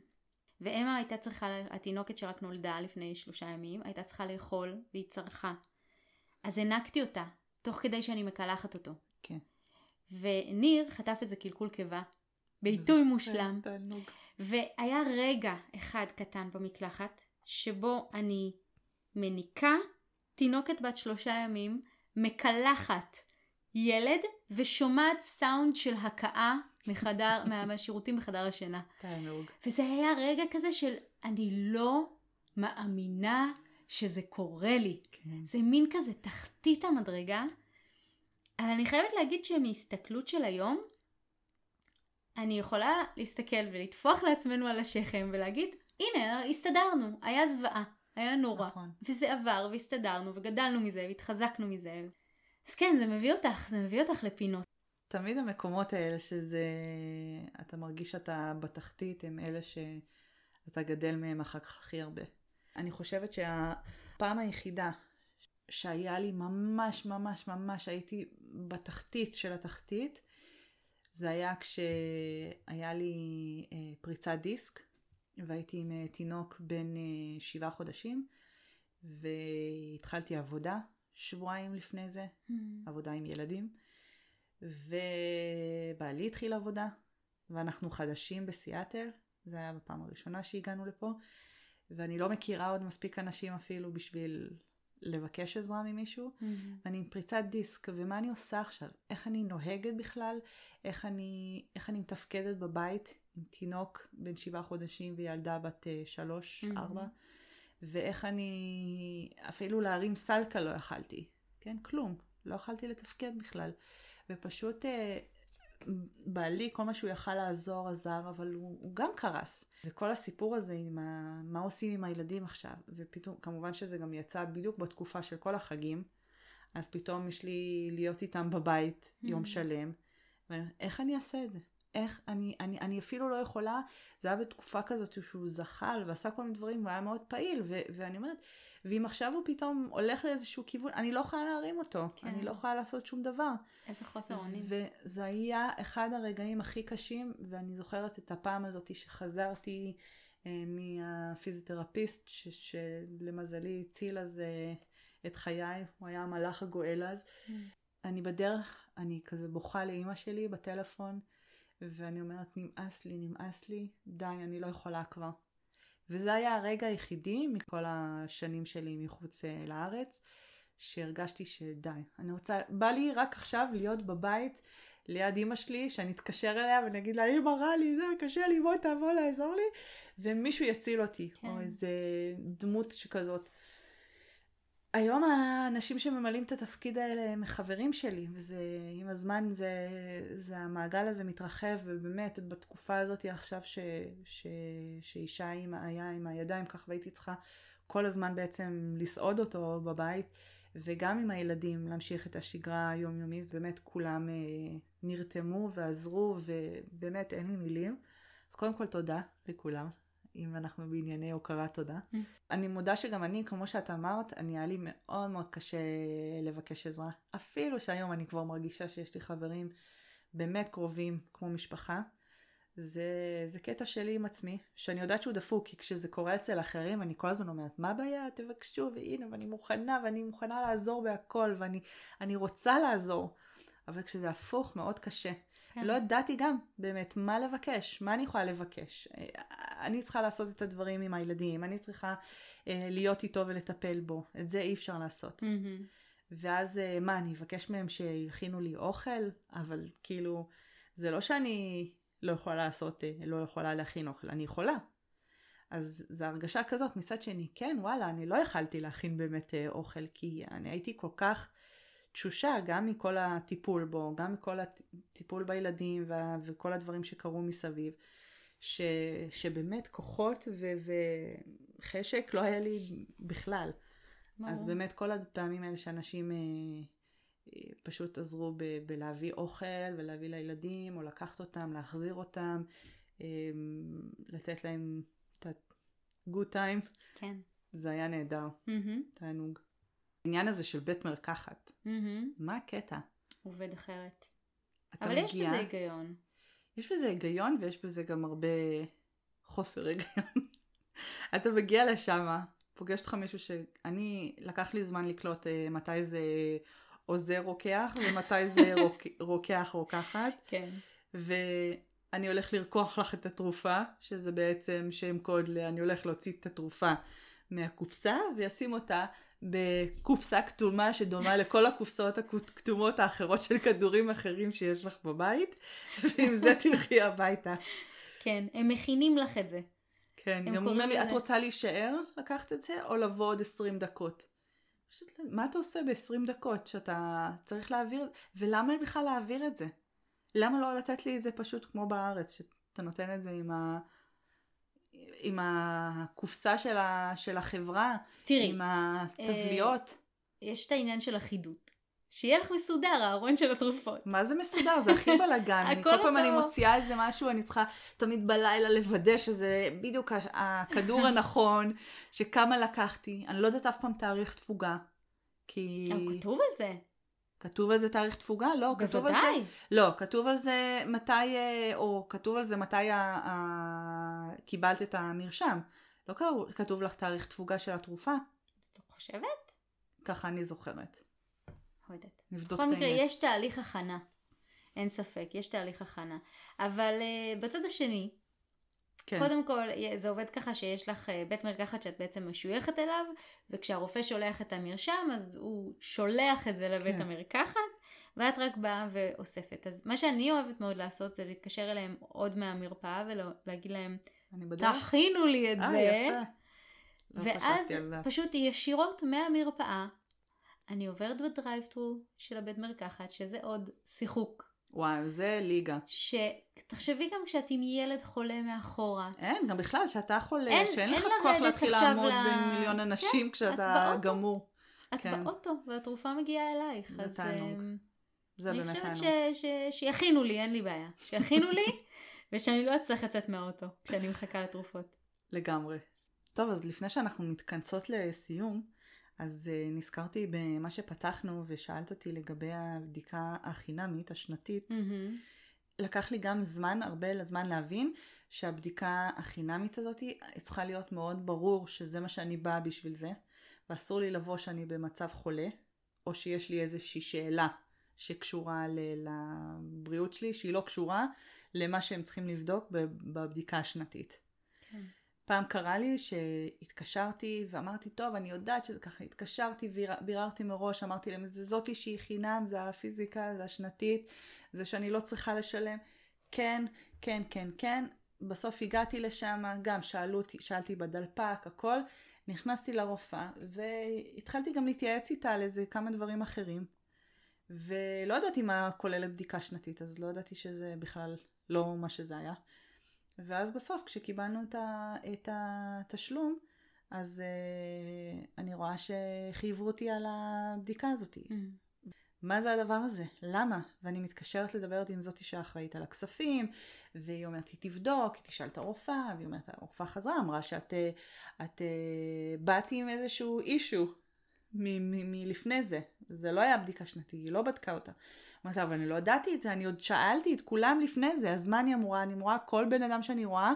ואמה הייתה צריכה, התינוקת שרק נולדה לפני שלושה ימים, הייתה צריכה לאכול והיא צרכה. אז הענקתי אותה, תוך כדי שאני מקלחת אותו. כן. וניר חטף איזה קלקול קיבה, בעיתוי מושלם. והיה רגע אחד קטן במקלחת, שבו אני מניקה תינוקת בת שלושה ימים, מקלחת ילד ושומעת סאונד של הכאה מחדר, (laughs) מהשירותים בחדר השינה. תענוג. וזה היה רגע כזה של אני לא מאמינה שזה קורה לי. כן. זה מין כזה תחתית המדרגה. אבל אני חייבת להגיד שמהסתכלות של היום, אני יכולה להסתכל ולטפוח לעצמנו על השכם ולהגיד, הנה, הסתדרנו, היה זוועה, היה נורא. נכון. וזה עבר, והסתדרנו, וגדלנו מזה, והתחזקנו מזה. אז כן, זה מביא אותך, זה מביא אותך לפינות. תמיד המקומות האלה שזה, אתה מרגיש שאתה בתחתית, הם אלה שאתה גדל מהם אחר כך הכי הרבה. אני חושבת שהפעם היחידה שהיה לי ממש ממש ממש, הייתי בתחתית של התחתית, זה היה כשהיה לי אה, פריצת דיסק, והייתי עם אה, תינוק בן אה, שבעה חודשים, והתחלתי עבודה שבועיים לפני זה, Mm. עבודה עם ילדים, ובעלי התחיל עבודה, ואנחנו חדשים בסיאטל, זה היה בפעם הראשונה שהגענו לפה, ואני לא מכירה עוד מספיק אנשים אפילו בשביל לבקש עזרה ממישהו, Mm. ואני עם פריצת דיסק, ומה אני עושה עכשיו? איך אני נוהגת בכלל? איך אני, איך אני מתפקדת בבית עם תינוק בן שבעה חודשים וילדה בת אה, שלוש. ארבע? ואיך אני, אפילו להרים סלקה לא יכלתי, כן? כלום. לא יכלתי לתפקד בכלל. ופשוט אה, בעלי, כל מה שהוא יכל לעזור עזר, אבל הוא, הוא גם קרס. וכל הסיפור הזה עם ה, מה עושים עם הילדים עכשיו, ופתאום, כמובן שזה גם יצא בדיוק בתקופה של כל החגים, אז פתאום יש לי להיות איתם בבית יום. שלם, ואיך אני אעשה את זה? איך אני, אני, אני אפילו לא יכולה, זה היה בתקופה כזאת שהוא זחל ועשה כל מיני דברים והיה מאוד פעיל, ו, ואני אומרת, ואם עכשיו הוא פתאום הולך לאיזשהו כיוון, אני לא יכולה להרים אותו, כן. אני לא יכולה לעשות שום דבר. איזה חוסר אונים. וזה היה אחד הרגעים הכי קשים, ואני זוכרת את הפעם הזאת שחזרתי אה, מהפיזיותרפיסט, ש- שלמזלי הציל אז אה, את חיי, הוא היה המלאך הגואל אז. Mm. אני בדרך, אני כזה בוכה לאימא שלי בטלפון, ואני אומרת, נמאס לי, נמאס לי, די, אני לא יכולה כבר. וזה היה הרגע היחידי מכל השנים שלי מחוץ אה, לארץ, שהרגשתי שדי, אני רוצה, בא לי רק עכשיו להיות בבית ליד אימא שלי, שאני אתקשר אליה ואני אגיד לה, אמא רע לי, זה קשה לי, בואי תבוא לעזור לי, ומישהו יציל אותי, כן. או איזה דמות שכזאת. היום האנשים שממלאים את התפקיד האלה הם חברים שלי, וזה, עם הזמן זה, זה המעגל הזה מתרחב, ובאמת בתקופה הזאת עכשיו ש, ש, שאישה עם, היה עם הידיים כך והייתי צריכה כל הזמן בעצם לסעוד אותו בבית, וגם עם הילדים להמשיך את השגרה היומיומית, באמת כולם אה, נרתמו ועזרו, ובאמת אין לי מילים. אז קודם כל תודה לכולם. אם אנחנו בענייני הוקרת תודה. Mm. אני מודה שגם אני, כמו שאת אמרת, אני היה לי מאוד מאוד קשה לבקש עזרה. אפילו שהיום אני כבר מרגישה שיש לי חברים באמת קרובים, כמו משפחה. זה, זה קטע שלי עם עצמי, שאני יודעת שהוא דפוק, כי כשזה קורה אצל אחרים, אני כל הזמן אומרת, מה הבעיה? תבקשו, והנה, ואני מוכנה, ואני מוכנה לעזור בהכל, ואני אני רוצה לעזור. אבל כשזה הפוך, מאוד קשה. כן. לא ידעתי גם באמת מה לבקש, מה אני יכולה לבקש. אה, אני צריכה לעשות את הדברים עם הילדים, אני צריכה אה, להיות איתו ולטפל בו, את זה אי אפשר לעשות. מהמם. ואז אה, מה, אני אבקש מהם שיכינו לי אוכל? אבל כאילו, זה לא שאני לא יכולה לעשות, אה, לא יכולה להכין אוכל, אני יכולה. אז זו הרגשה כזאת. מצד שני, כן, וואלה, אני לא יכלתי להכין באמת אה, אוכל, כי אני הייתי כל כך תשושה גם מכל הטיפול בו, גם מכל הטיפול בילדים וה, וכל הדברים שקרו מסביב, ש, שבאמת כוחות ו, וחשק לא היה לי בכלל. ברור. אז באמת כל הפעמים האלה שאנשים אה, אה, פשוט עזרו ב, בלהביא אוכל ולהביא לילדים, או לקחת אותם, להחזיר אותם, אה, לתת להם את ה-good time, כן. זה היה נהדר, mm-hmm. תענוג. העניין הזה של בית מרקחת, mm-hmm. מה הקטע? עובד אחרת. אבל מגיע, יש בזה היגיון. יש בזה היגיון ויש בזה גם הרבה חוסר היגיון. (laughs) אתה מגיע לשם, פוגש אותך מישהו שאני, לקח לי זמן לקלוט uh, מתי זה עוזר רוקח ומתי זה (laughs) רוק, רוקח רוקחת. כן. ואני הולך לרקוח לך את התרופה, שזה בעצם שם קוד ל... אני הולך להוציא את התרופה מהקופסה וישים אותה בקופסה כתומה שדומה לכל הקופסאות הכתומות האחרות של כדורים אחרים שיש לך בבית, ועם זה (laughs) תלכי הביתה. כן, הם מכינים לך את זה. כן, גם אומרים לי, את רוצה להישאר לקחת את זה, או לבוא עוד 20 דקות? פשוט, מה אתה עושה ב-20 דקות שאתה צריך להעביר, ולמה בכלל להעביר את זה? למה לא לתת לי את זה פשוט כמו בארץ, שאתה נותן את זה עם ה... עם הקופסה של, ה, של החברה, תראי, עם התבליות. אה, יש את העניין של אחידות. שיהיה לך מסודר הארון של התרופות. מה זה מסודר? זה הכי בלאגן. (laughs) אני כל פעם אני מוציאה איזה משהו, אני צריכה תמיד בלילה לוודא שזה בדיוק הכדור (laughs) הנכון, שכמה לקחתי. אני לא יודעת אף פעם תאריך תפוגה. כי... כתוב על זה. כתוב על זה תאריך תפוגה? לא, בוודאי. כתוב על זה... לא, כתוב על זה מתי, אה, או כתוב על זה מתי ה... ה... קיבלת את המרשם. לא כתוב לך תאריך תפוגה של התרופה. אז את חושבת? ככה אני זוכרת. לא יודעת. נבדוק את העניין. בכל מקרה, יש תהליך הכנה. אין ספק, יש תהליך הכנה. אבל uh, בצד השני, כן. קודם כל, זה עובד ככה שיש לך אה, בית מרקחת שאת בעצם משויכת אליו, וכשהרופא שולח את המרשם, אז הוא שולח את זה לבית כן. המרקחת, ואת רק באה ואוספת. אז מה שאני אוהבת מאוד לעשות זה להתקשר אליהם עוד מהמרפאה ולהגיד להם, תכינו לי את אה, אה, זה. יפה. לא ואז פשוט ישירות מהמרפאה, אני עוברת ב drive-through של הבית מרקחת, שזה עוד שיחוק וואי, זה ליגה. שתחשבי גם כשאת עם ילד חולה מאחורה. אין, גם בכלל, כשאתה חולה, אין, שאין לך כוח להתחיל לעמוד ל... בין מיליון אנשים כן, כשאתה גמור. את כן. באוטו, והתרופה מגיעה אלייך. זה תענוג. אמ, זה באמת תענוג. אני חושבת ש... ש... שיכינו לי, אין לי בעיה. שיכינו לי, (laughs) ושאני לא אצטרך לצאת מהאוטו כשאני מחכה לתרופות. לגמרי. טוב, אז לפני שאנחנו מתכנסות לסיום, אז uh, נזכרתי במה שפתחנו ושאלת אותי לגבי הבדיקה החינמית השנתית. Mm-hmm. לקח לי גם זמן, הרבה לזמן להבין שהבדיקה החינמית הזאת צריכה להיות מאוד ברור שזה מה שאני באה בשביל זה, ואסור לי לבוא שאני במצב חולה, או שיש לי איזושהי שאלה שקשורה לבריאות שלי, שהיא לא קשורה למה שהם צריכים לבדוק בבדיקה השנתית. כן. פעם קרה לי שהתקשרתי ואמרתי, טוב, אני יודעת שזה ככה, התקשרתי וביררתי מראש, אמרתי להם, זה זאתי שהיא חינם, זה הפיזיקה, זה השנתית, זה שאני לא צריכה לשלם. כן, כן, כן, כן. בסוף הגעתי לשם, גם שאלו שאלתי בדלפק, הכל. נכנסתי לרופאה, והתחלתי גם להתייעץ איתה על איזה כמה דברים אחרים. ולא ידעתי מה כוללת בדיקה שנתית, אז לא ידעתי שזה בכלל לא מה שזה היה. ואז בסוף כשקיבלנו את, ה, את התשלום, אז uh, אני רואה שחייבו אותי על הבדיקה הזאת. Mm. מה זה הדבר הזה? למה? ואני מתקשרת לדבר עם זאתי שאחראית על הכספים, והיא אומרת לי תבדוק, היא תשאל את הרופאה, והיא אומרת, הרופאה חזרה, אמרה שאת את, את, באת עם איזשהו אישו מלפני זה. זה לא היה בדיקה שנתית, היא לא בדקה אותה. אמרתי לה, אבל אני לא ידעתי את זה, אני עוד שאלתי את כולם לפני זה, אז מה אני אמורה? אני אמורה כל בן אדם שאני רואה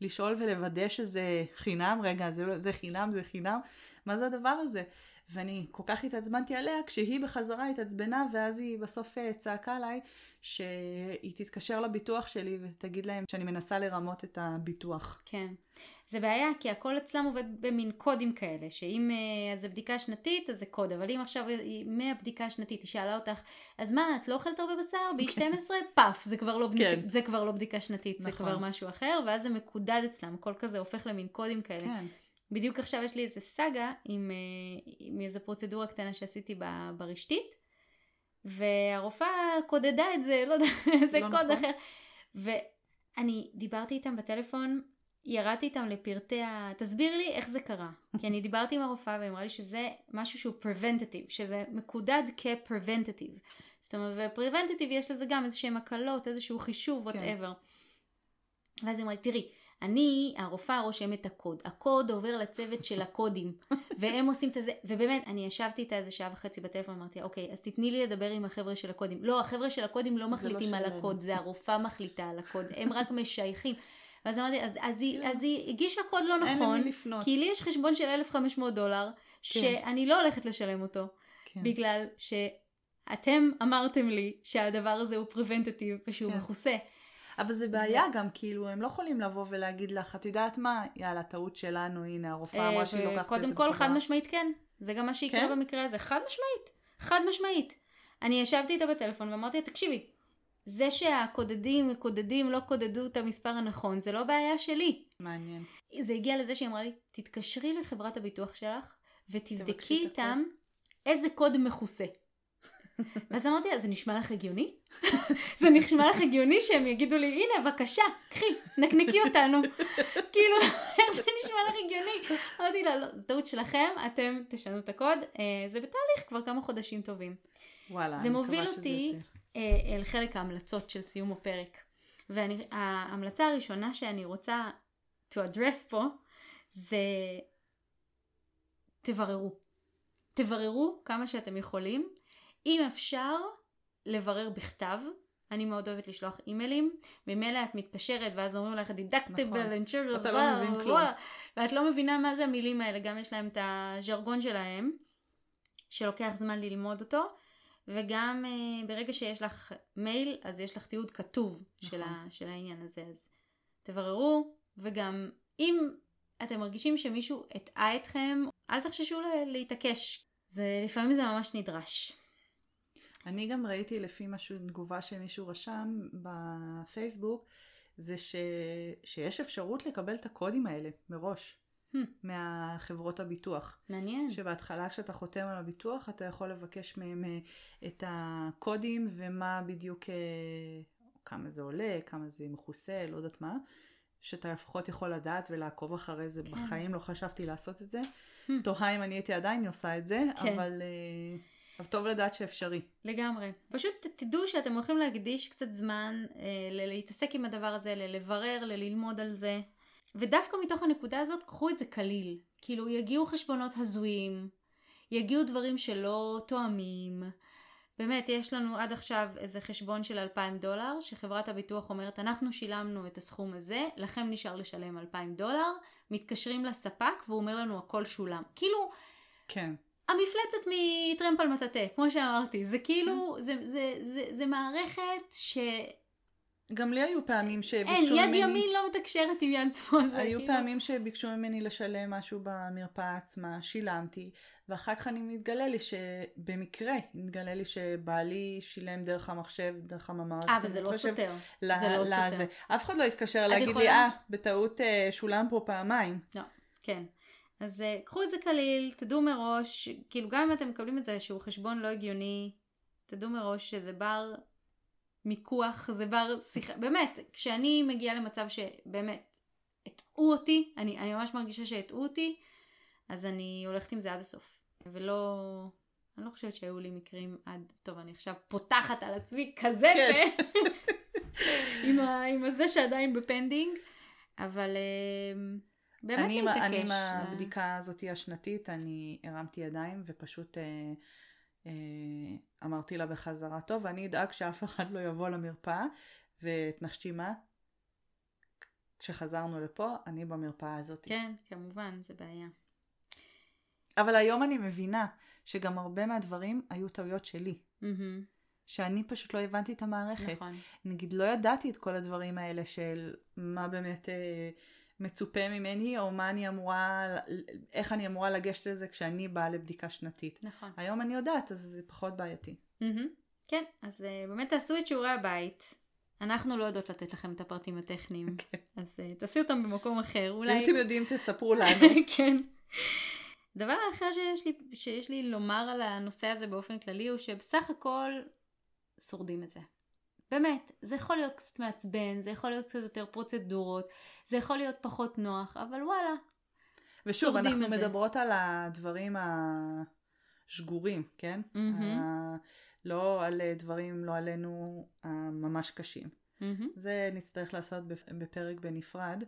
לשאול ולוודא שזה חינם, רגע, זה, לא, זה חינם, זה חינם, מה זה הדבר הזה? ואני כל כך התעצבנתי עליה, כשהיא בחזרה התעצבנה, ואז היא בסוף אה, צעקה עליי שהיא תתקשר לביטוח שלי ותגיד להם שאני מנסה לרמות את הביטוח. כן. זה בעיה, כי הכל אצלם עובד במין קודים כאלה, שאם uh, זה בדיקה שנתית, אז זה קוד, אבל אם עכשיו מהבדיקה השנתית היא שאלה אותך, אז מה, את לא אוכלת הרבה בשר? ב-12? פאף, זה כבר לא, בדיק... כן. זה כבר לא בדיקה שנתית, נכון. זה כבר משהו אחר, ואז זה מקודד אצלם, הכל כזה הופך למין קודים כאלה. כן. בדיוק עכשיו יש לי איזה סאגה עם, uh, עם איזה פרוצדורה קטנה שעשיתי ברשתית, והרופאה קודדה את זה, לא יודע, (laughs) איזה לא קוד נכון. אחר. ואני דיברתי איתם בטלפון, ירדתי איתם לפרטי ה... תסביר לי איך זה קרה. (laughs) כי אני דיברתי עם הרופאה והיא אמרה לי שזה משהו שהוא preventative, שזה מקודד כ-preventative. זאת אומרת, ו-preventative יש לזה גם איזה שהם הקלות, איזשהו חישוב, whatever. כן. ואז היא אמרה לי, תראי, אני, הרופאה רושמת את הקוד, הקוד עובר לצוות של הקודים, (laughs) והם עושים את זה, ובאמת, אני ישבתי איתה איזה שעה וחצי בטלפון, אמרתי, אוקיי, אז תתני לי לדבר עם החבר'ה של הקודים. לא, החבר'ה של הקודים לא, לא מחליטים לא על הקוד, זה הרופאה מחליטה על הקוד, הם רק משייכים. ואז אמרתי, אז, אז, היא, כן. אז היא הגישה קוד לא נכון, כי לי יש חשבון של 1,500 דולר, כן. שאני לא הולכת לשלם אותו, כן. בגלל שאתם אמרתם לי שהדבר הזה הוא פרוונטטיב ושהוא כן. מכוסה. אבל זה בעיה. גם, כאילו, הם לא יכולים לבוא ולהגיד לך, את יודעת מה, יאללה, טעות שלנו, הנה, הרופאה אמרה שהיא לוקחת את זה קודם כל, חד משמעית כן. זה גם מה שיקרה כן? במקרה הזה, חד משמעית. חד משמעית. אני ישבתי איתה בטלפון ואמרתי לה, תקשיבי, זה שהקודדים, מקודדים, לא קודדו את המספר הנכון, זה לא בעיה שלי. מעניין. זה הגיע לזה שהיא אמרה לי, תתקשרי לחברת הביטוח שלך ותבדקי איתם איזה קוד מכוסה. ואז אמרתי לה, זה נשמע לך הגיוני? (laughs) זה נשמע לך הגיוני שהם יגידו לי, הנה, בבקשה, קחי, נקניקי אותנו. (laughs) כאילו, (laughs) איך זה נשמע לך הגיוני? אמרתי לה, לא, זו טעות שלכם, אתם תשנו את הקוד, אה, זה בתהליך כבר כמה חודשים טובים. וואלה, אני מקווה שזה יוצא. אה, אל חלק ההמלצות של סיום הפרק. וההמלצה הראשונה שאני רוצה to address פה זה תבררו. תבררו כמה שאתם יכולים. אם אפשר, לברר בכתב. אני מאוד אוהבת לשלוח אימיילים. ממילא את מתקשרת ואז אומרים לך דידקטיבל, נכון. אתה לא מבין כלום. ואת לא מבינה מה זה המילים האלה. גם יש להם את הז'רגון שלהם, שלוקח זמן ללמוד אותו. וגם uh, ברגע שיש לך מייל, אז יש לך תיעוד כתוב נכון. של, ה, של העניין הזה, אז תבררו, וגם אם אתם מרגישים שמישהו הטעה אתכם, אל תחששו להתעקש. זה, לפעמים זה ממש נדרש. אני גם ראיתי לפי משהו, תגובה שמישהו רשם בפייסבוק, זה ש, שיש אפשרות לקבל את הקודים האלה מראש. Hmm. מהחברות הביטוח. מעניין. שבהתחלה כשאתה חותם על הביטוח אתה יכול לבקש מהם אה, את הקודים ומה בדיוק, אה, כמה זה עולה, כמה זה מכוסה, לא יודעת מה, שאתה לפחות יכול לדעת ולעקוב אחרי זה. כן. בחיים לא חשבתי לעשות את זה. Hmm. תוהה אם אני הייתי עדיין עושה את זה, כן. אבל... אבל טוב לדעת שאפשרי. לגמרי. פשוט תדעו שאתם הולכים להקדיש קצת זמן אה, להתעסק עם הדבר הזה, ללברר, ללמוד על זה. ודווקא מתוך הנקודה הזאת קחו את זה קליל. כאילו יגיעו חשבונות הזויים, יגיעו דברים שלא תואמים. באמת, יש לנו עד עכשיו איזה חשבון של 2,000 דולר, שחברת הביטוח אומרת, אנחנו שילמנו את הסכום הזה, לכם נשאר לשלם 2,000 דולר, מתקשרים לספק והוא אומר לנו הכל שולם. כאילו, כן. המפלצת מטרמפ על מטאטה, כמו שאמרתי, זה כאילו, זה, זה, זה, זה, זה מערכת ש... גם לי היו פעמים שביקשו ממני... אין, יד ימין לא מתקשרת עם יד שמאל. היו כאילו... פעמים שביקשו ממני לשלם משהו במרפאה עצמה, שילמתי, ואחר כך אני מתגלה לי שבמקרה, מתגלה לי שבעלי שילם דרך המחשב, דרך הממ"ר. אה, וזה לא סותר. ל... זה לא סותר. אף אחד לא התקשר להגיד יכולה... לי, אה, בטעות אה, שולם פה פעמיים. לא, כן. אז uh, קחו את זה קליל, תדעו מראש, כאילו גם אם אתם מקבלים את זה שהוא חשבון לא הגיוני, תדעו מראש שזה בר מיקוח, זה בר שיחה, באמת, כשאני מגיעה למצב שבאמת הטעו אותי, אני, אני ממש מרגישה שהטעו אותי, אז אני הולכת עם זה עד הסוף. ולא, אני לא חושבת שהיו לי מקרים עד, טוב, אני עכשיו פותחת על עצמי כזה כן. פה, (laughs) עם, ה, עם הזה שעדיין ב pending, אבל uh, באמת אני להתעקש. אני עם הבדיקה הזאת השנתית, אני הרמתי ידיים ופשוט... Uh, אה, אמרתי לה בחזרה, טוב, אני אדאג שאף אחד לא יבוא למרפאה, ותנחשי מה? כשחזרנו לפה, אני במרפאה הזאת. כן, כמובן, זה בעיה. אבל היום אני מבינה שגם הרבה מהדברים היו טעויות שלי. מהמם, שאני פשוט לא הבנתי את המערכת. נכון. נגיד, לא ידעתי את כל הדברים האלה של מה באמת אה, מצופה ממני, או מה אני אמורה, איך אני אמורה לגשת לזה כשאני באה לבדיקה שנתית. נכון. היום אני יודעת, אז זה פחות בעייתי. מהמם. כן, אז uh, באמת תעשו את שיעורי הבית. אנחנו לא יודעות לתת לכם את הפרטים הטכניים, (laughs) כן. אז uh, תעשי אותם במקום אחר. אם אולי... אתם יודעים, תספרו (laughs) לנו. כן. דבר אחר שיש לי, שיש לי לומר על הנושא הזה באופן כללי הוא שבסך הכל שורדים את זה. באמת, זה יכול להיות קצת מעצבן, זה יכול להיות קצת יותר פרוצדורות, זה יכול להיות פחות נוח, אבל וואלה. ושוב, אנחנו את זה. מדברות על הדברים השגורים, כן? מהמם. ה- לא על אה, דברים, לא עלינו, הממש קשים. מהמם. זה נצטרך לעשות בפ- בפרק בנפרד,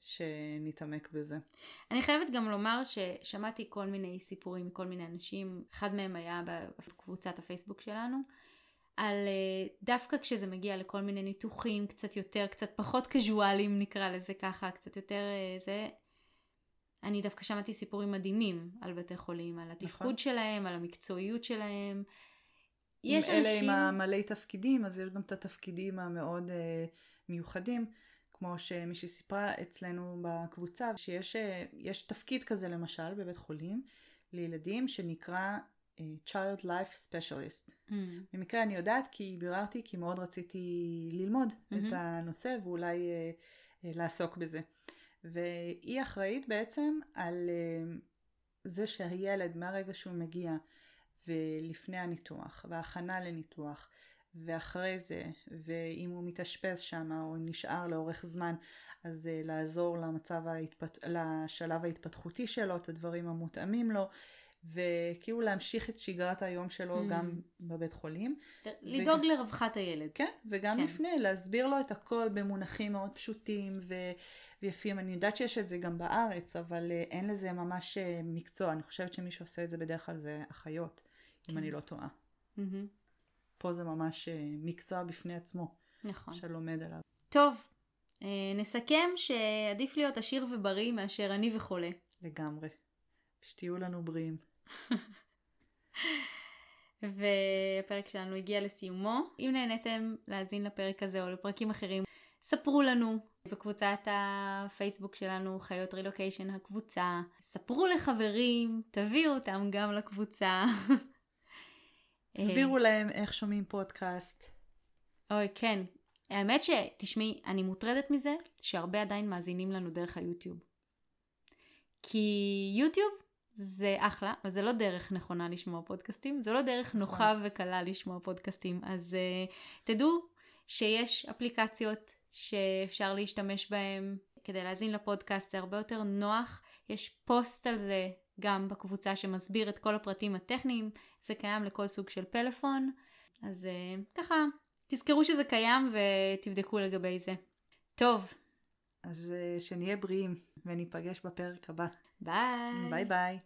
שנתעמק בזה. אני חייבת גם לומר ששמעתי כל מיני סיפורים מכל מיני אנשים, אחד מהם היה בקבוצת הפייסבוק שלנו, על אה, דווקא כשזה מגיע לכל מיני ניתוחים קצת יותר, קצת פחות קזואליים נקרא לזה ככה, קצת יותר אה, זה, אני דווקא שמעתי סיפורים מדהימים על בתי חולים, על התפקוד נכון. שלהם, על המקצועיות שלהם. יש אלה אנשים... עם המלא תפקידים, אז יש גם את התפקידים המאוד אה, מיוחדים, כמו שמישהי סיפרה אצלנו בקבוצה, שיש אה, תפקיד כזה למשל בבית חולים לילדים שנקרא Child Life Specialist. Mm, במקרה אני יודעת כי ביררתי, כי מאוד רציתי ללמוד מהמם. את הנושא ואולי אה, אה, לעסוק בזה. והיא אחראית בעצם על אה, זה שהילד מהרגע שהוא מגיע ולפני הניתוח וההכנה לניתוח ואחרי זה ואם הוא מתאשפז שם או נשאר לאורך זמן אז אה, לעזור למצב ההתפת... לשלב ההתפתחותי שלו, את הדברים המותאמים לו וכאילו להמשיך את שגרת היום שלו Mm. גם בבית חולים. לדאוג לרווחת הילד. כן, וגם כן. לפני, להסביר לו את הכל במונחים מאוד פשוטים ו- ויפים. אני יודעת שיש את זה גם בארץ, אבל אה, אין לזה ממש אה, מקצוע. אני חושבת שמי שעושה את זה בדרך כלל זה אחיות, אם כן. אני לא טועה. מהמם, פה זה ממש אה, מקצוע בפני עצמו, נכון. שלומד עליו. טוב, נסכם שעדיף להיות עשיר ובריא מאשר עני וחולה. לגמרי. שתהיו לנו בריאים. והפרק שלנו הגיע לסיומו. אם נהניתם להאזין לפרק הזה או לפרקים אחרים, ספרו לנו בקבוצת הפייסבוק שלנו, חיות רילוקיישן הקבוצה. ספרו לחברים, תביאו אותם גם לקבוצה. (laughs) הסבירו להם איך שומעים פודקאסט. אוי, כן. האמת שתשמעי, אני מוטרדת מזה שהרבה עדיין מאזינים לנו דרך היוטיוב. כי יוטיוב זה אחלה, אבל זה לא דרך נכונה לשמוע פודקאסטים, זה לא דרך נוחה וקלה לשמוע פודקאסטים. אז uh, תדעו שיש אפליקציות שאפשר להשתמש בהן כדי להאזין לפודקאסט, זה הרבה יותר נוח. יש פוסט על זה גם בקבוצה שמסביר את כל הפרטים הטכניים, זה קיים לכל סוג של פלאפון. אז uh, ככה, תזכרו שזה קיים ותבדקו לגבי זה. טוב, אז אה, שנהיה בריאים וניפגש בפרק הבא. Bye. Bye bye.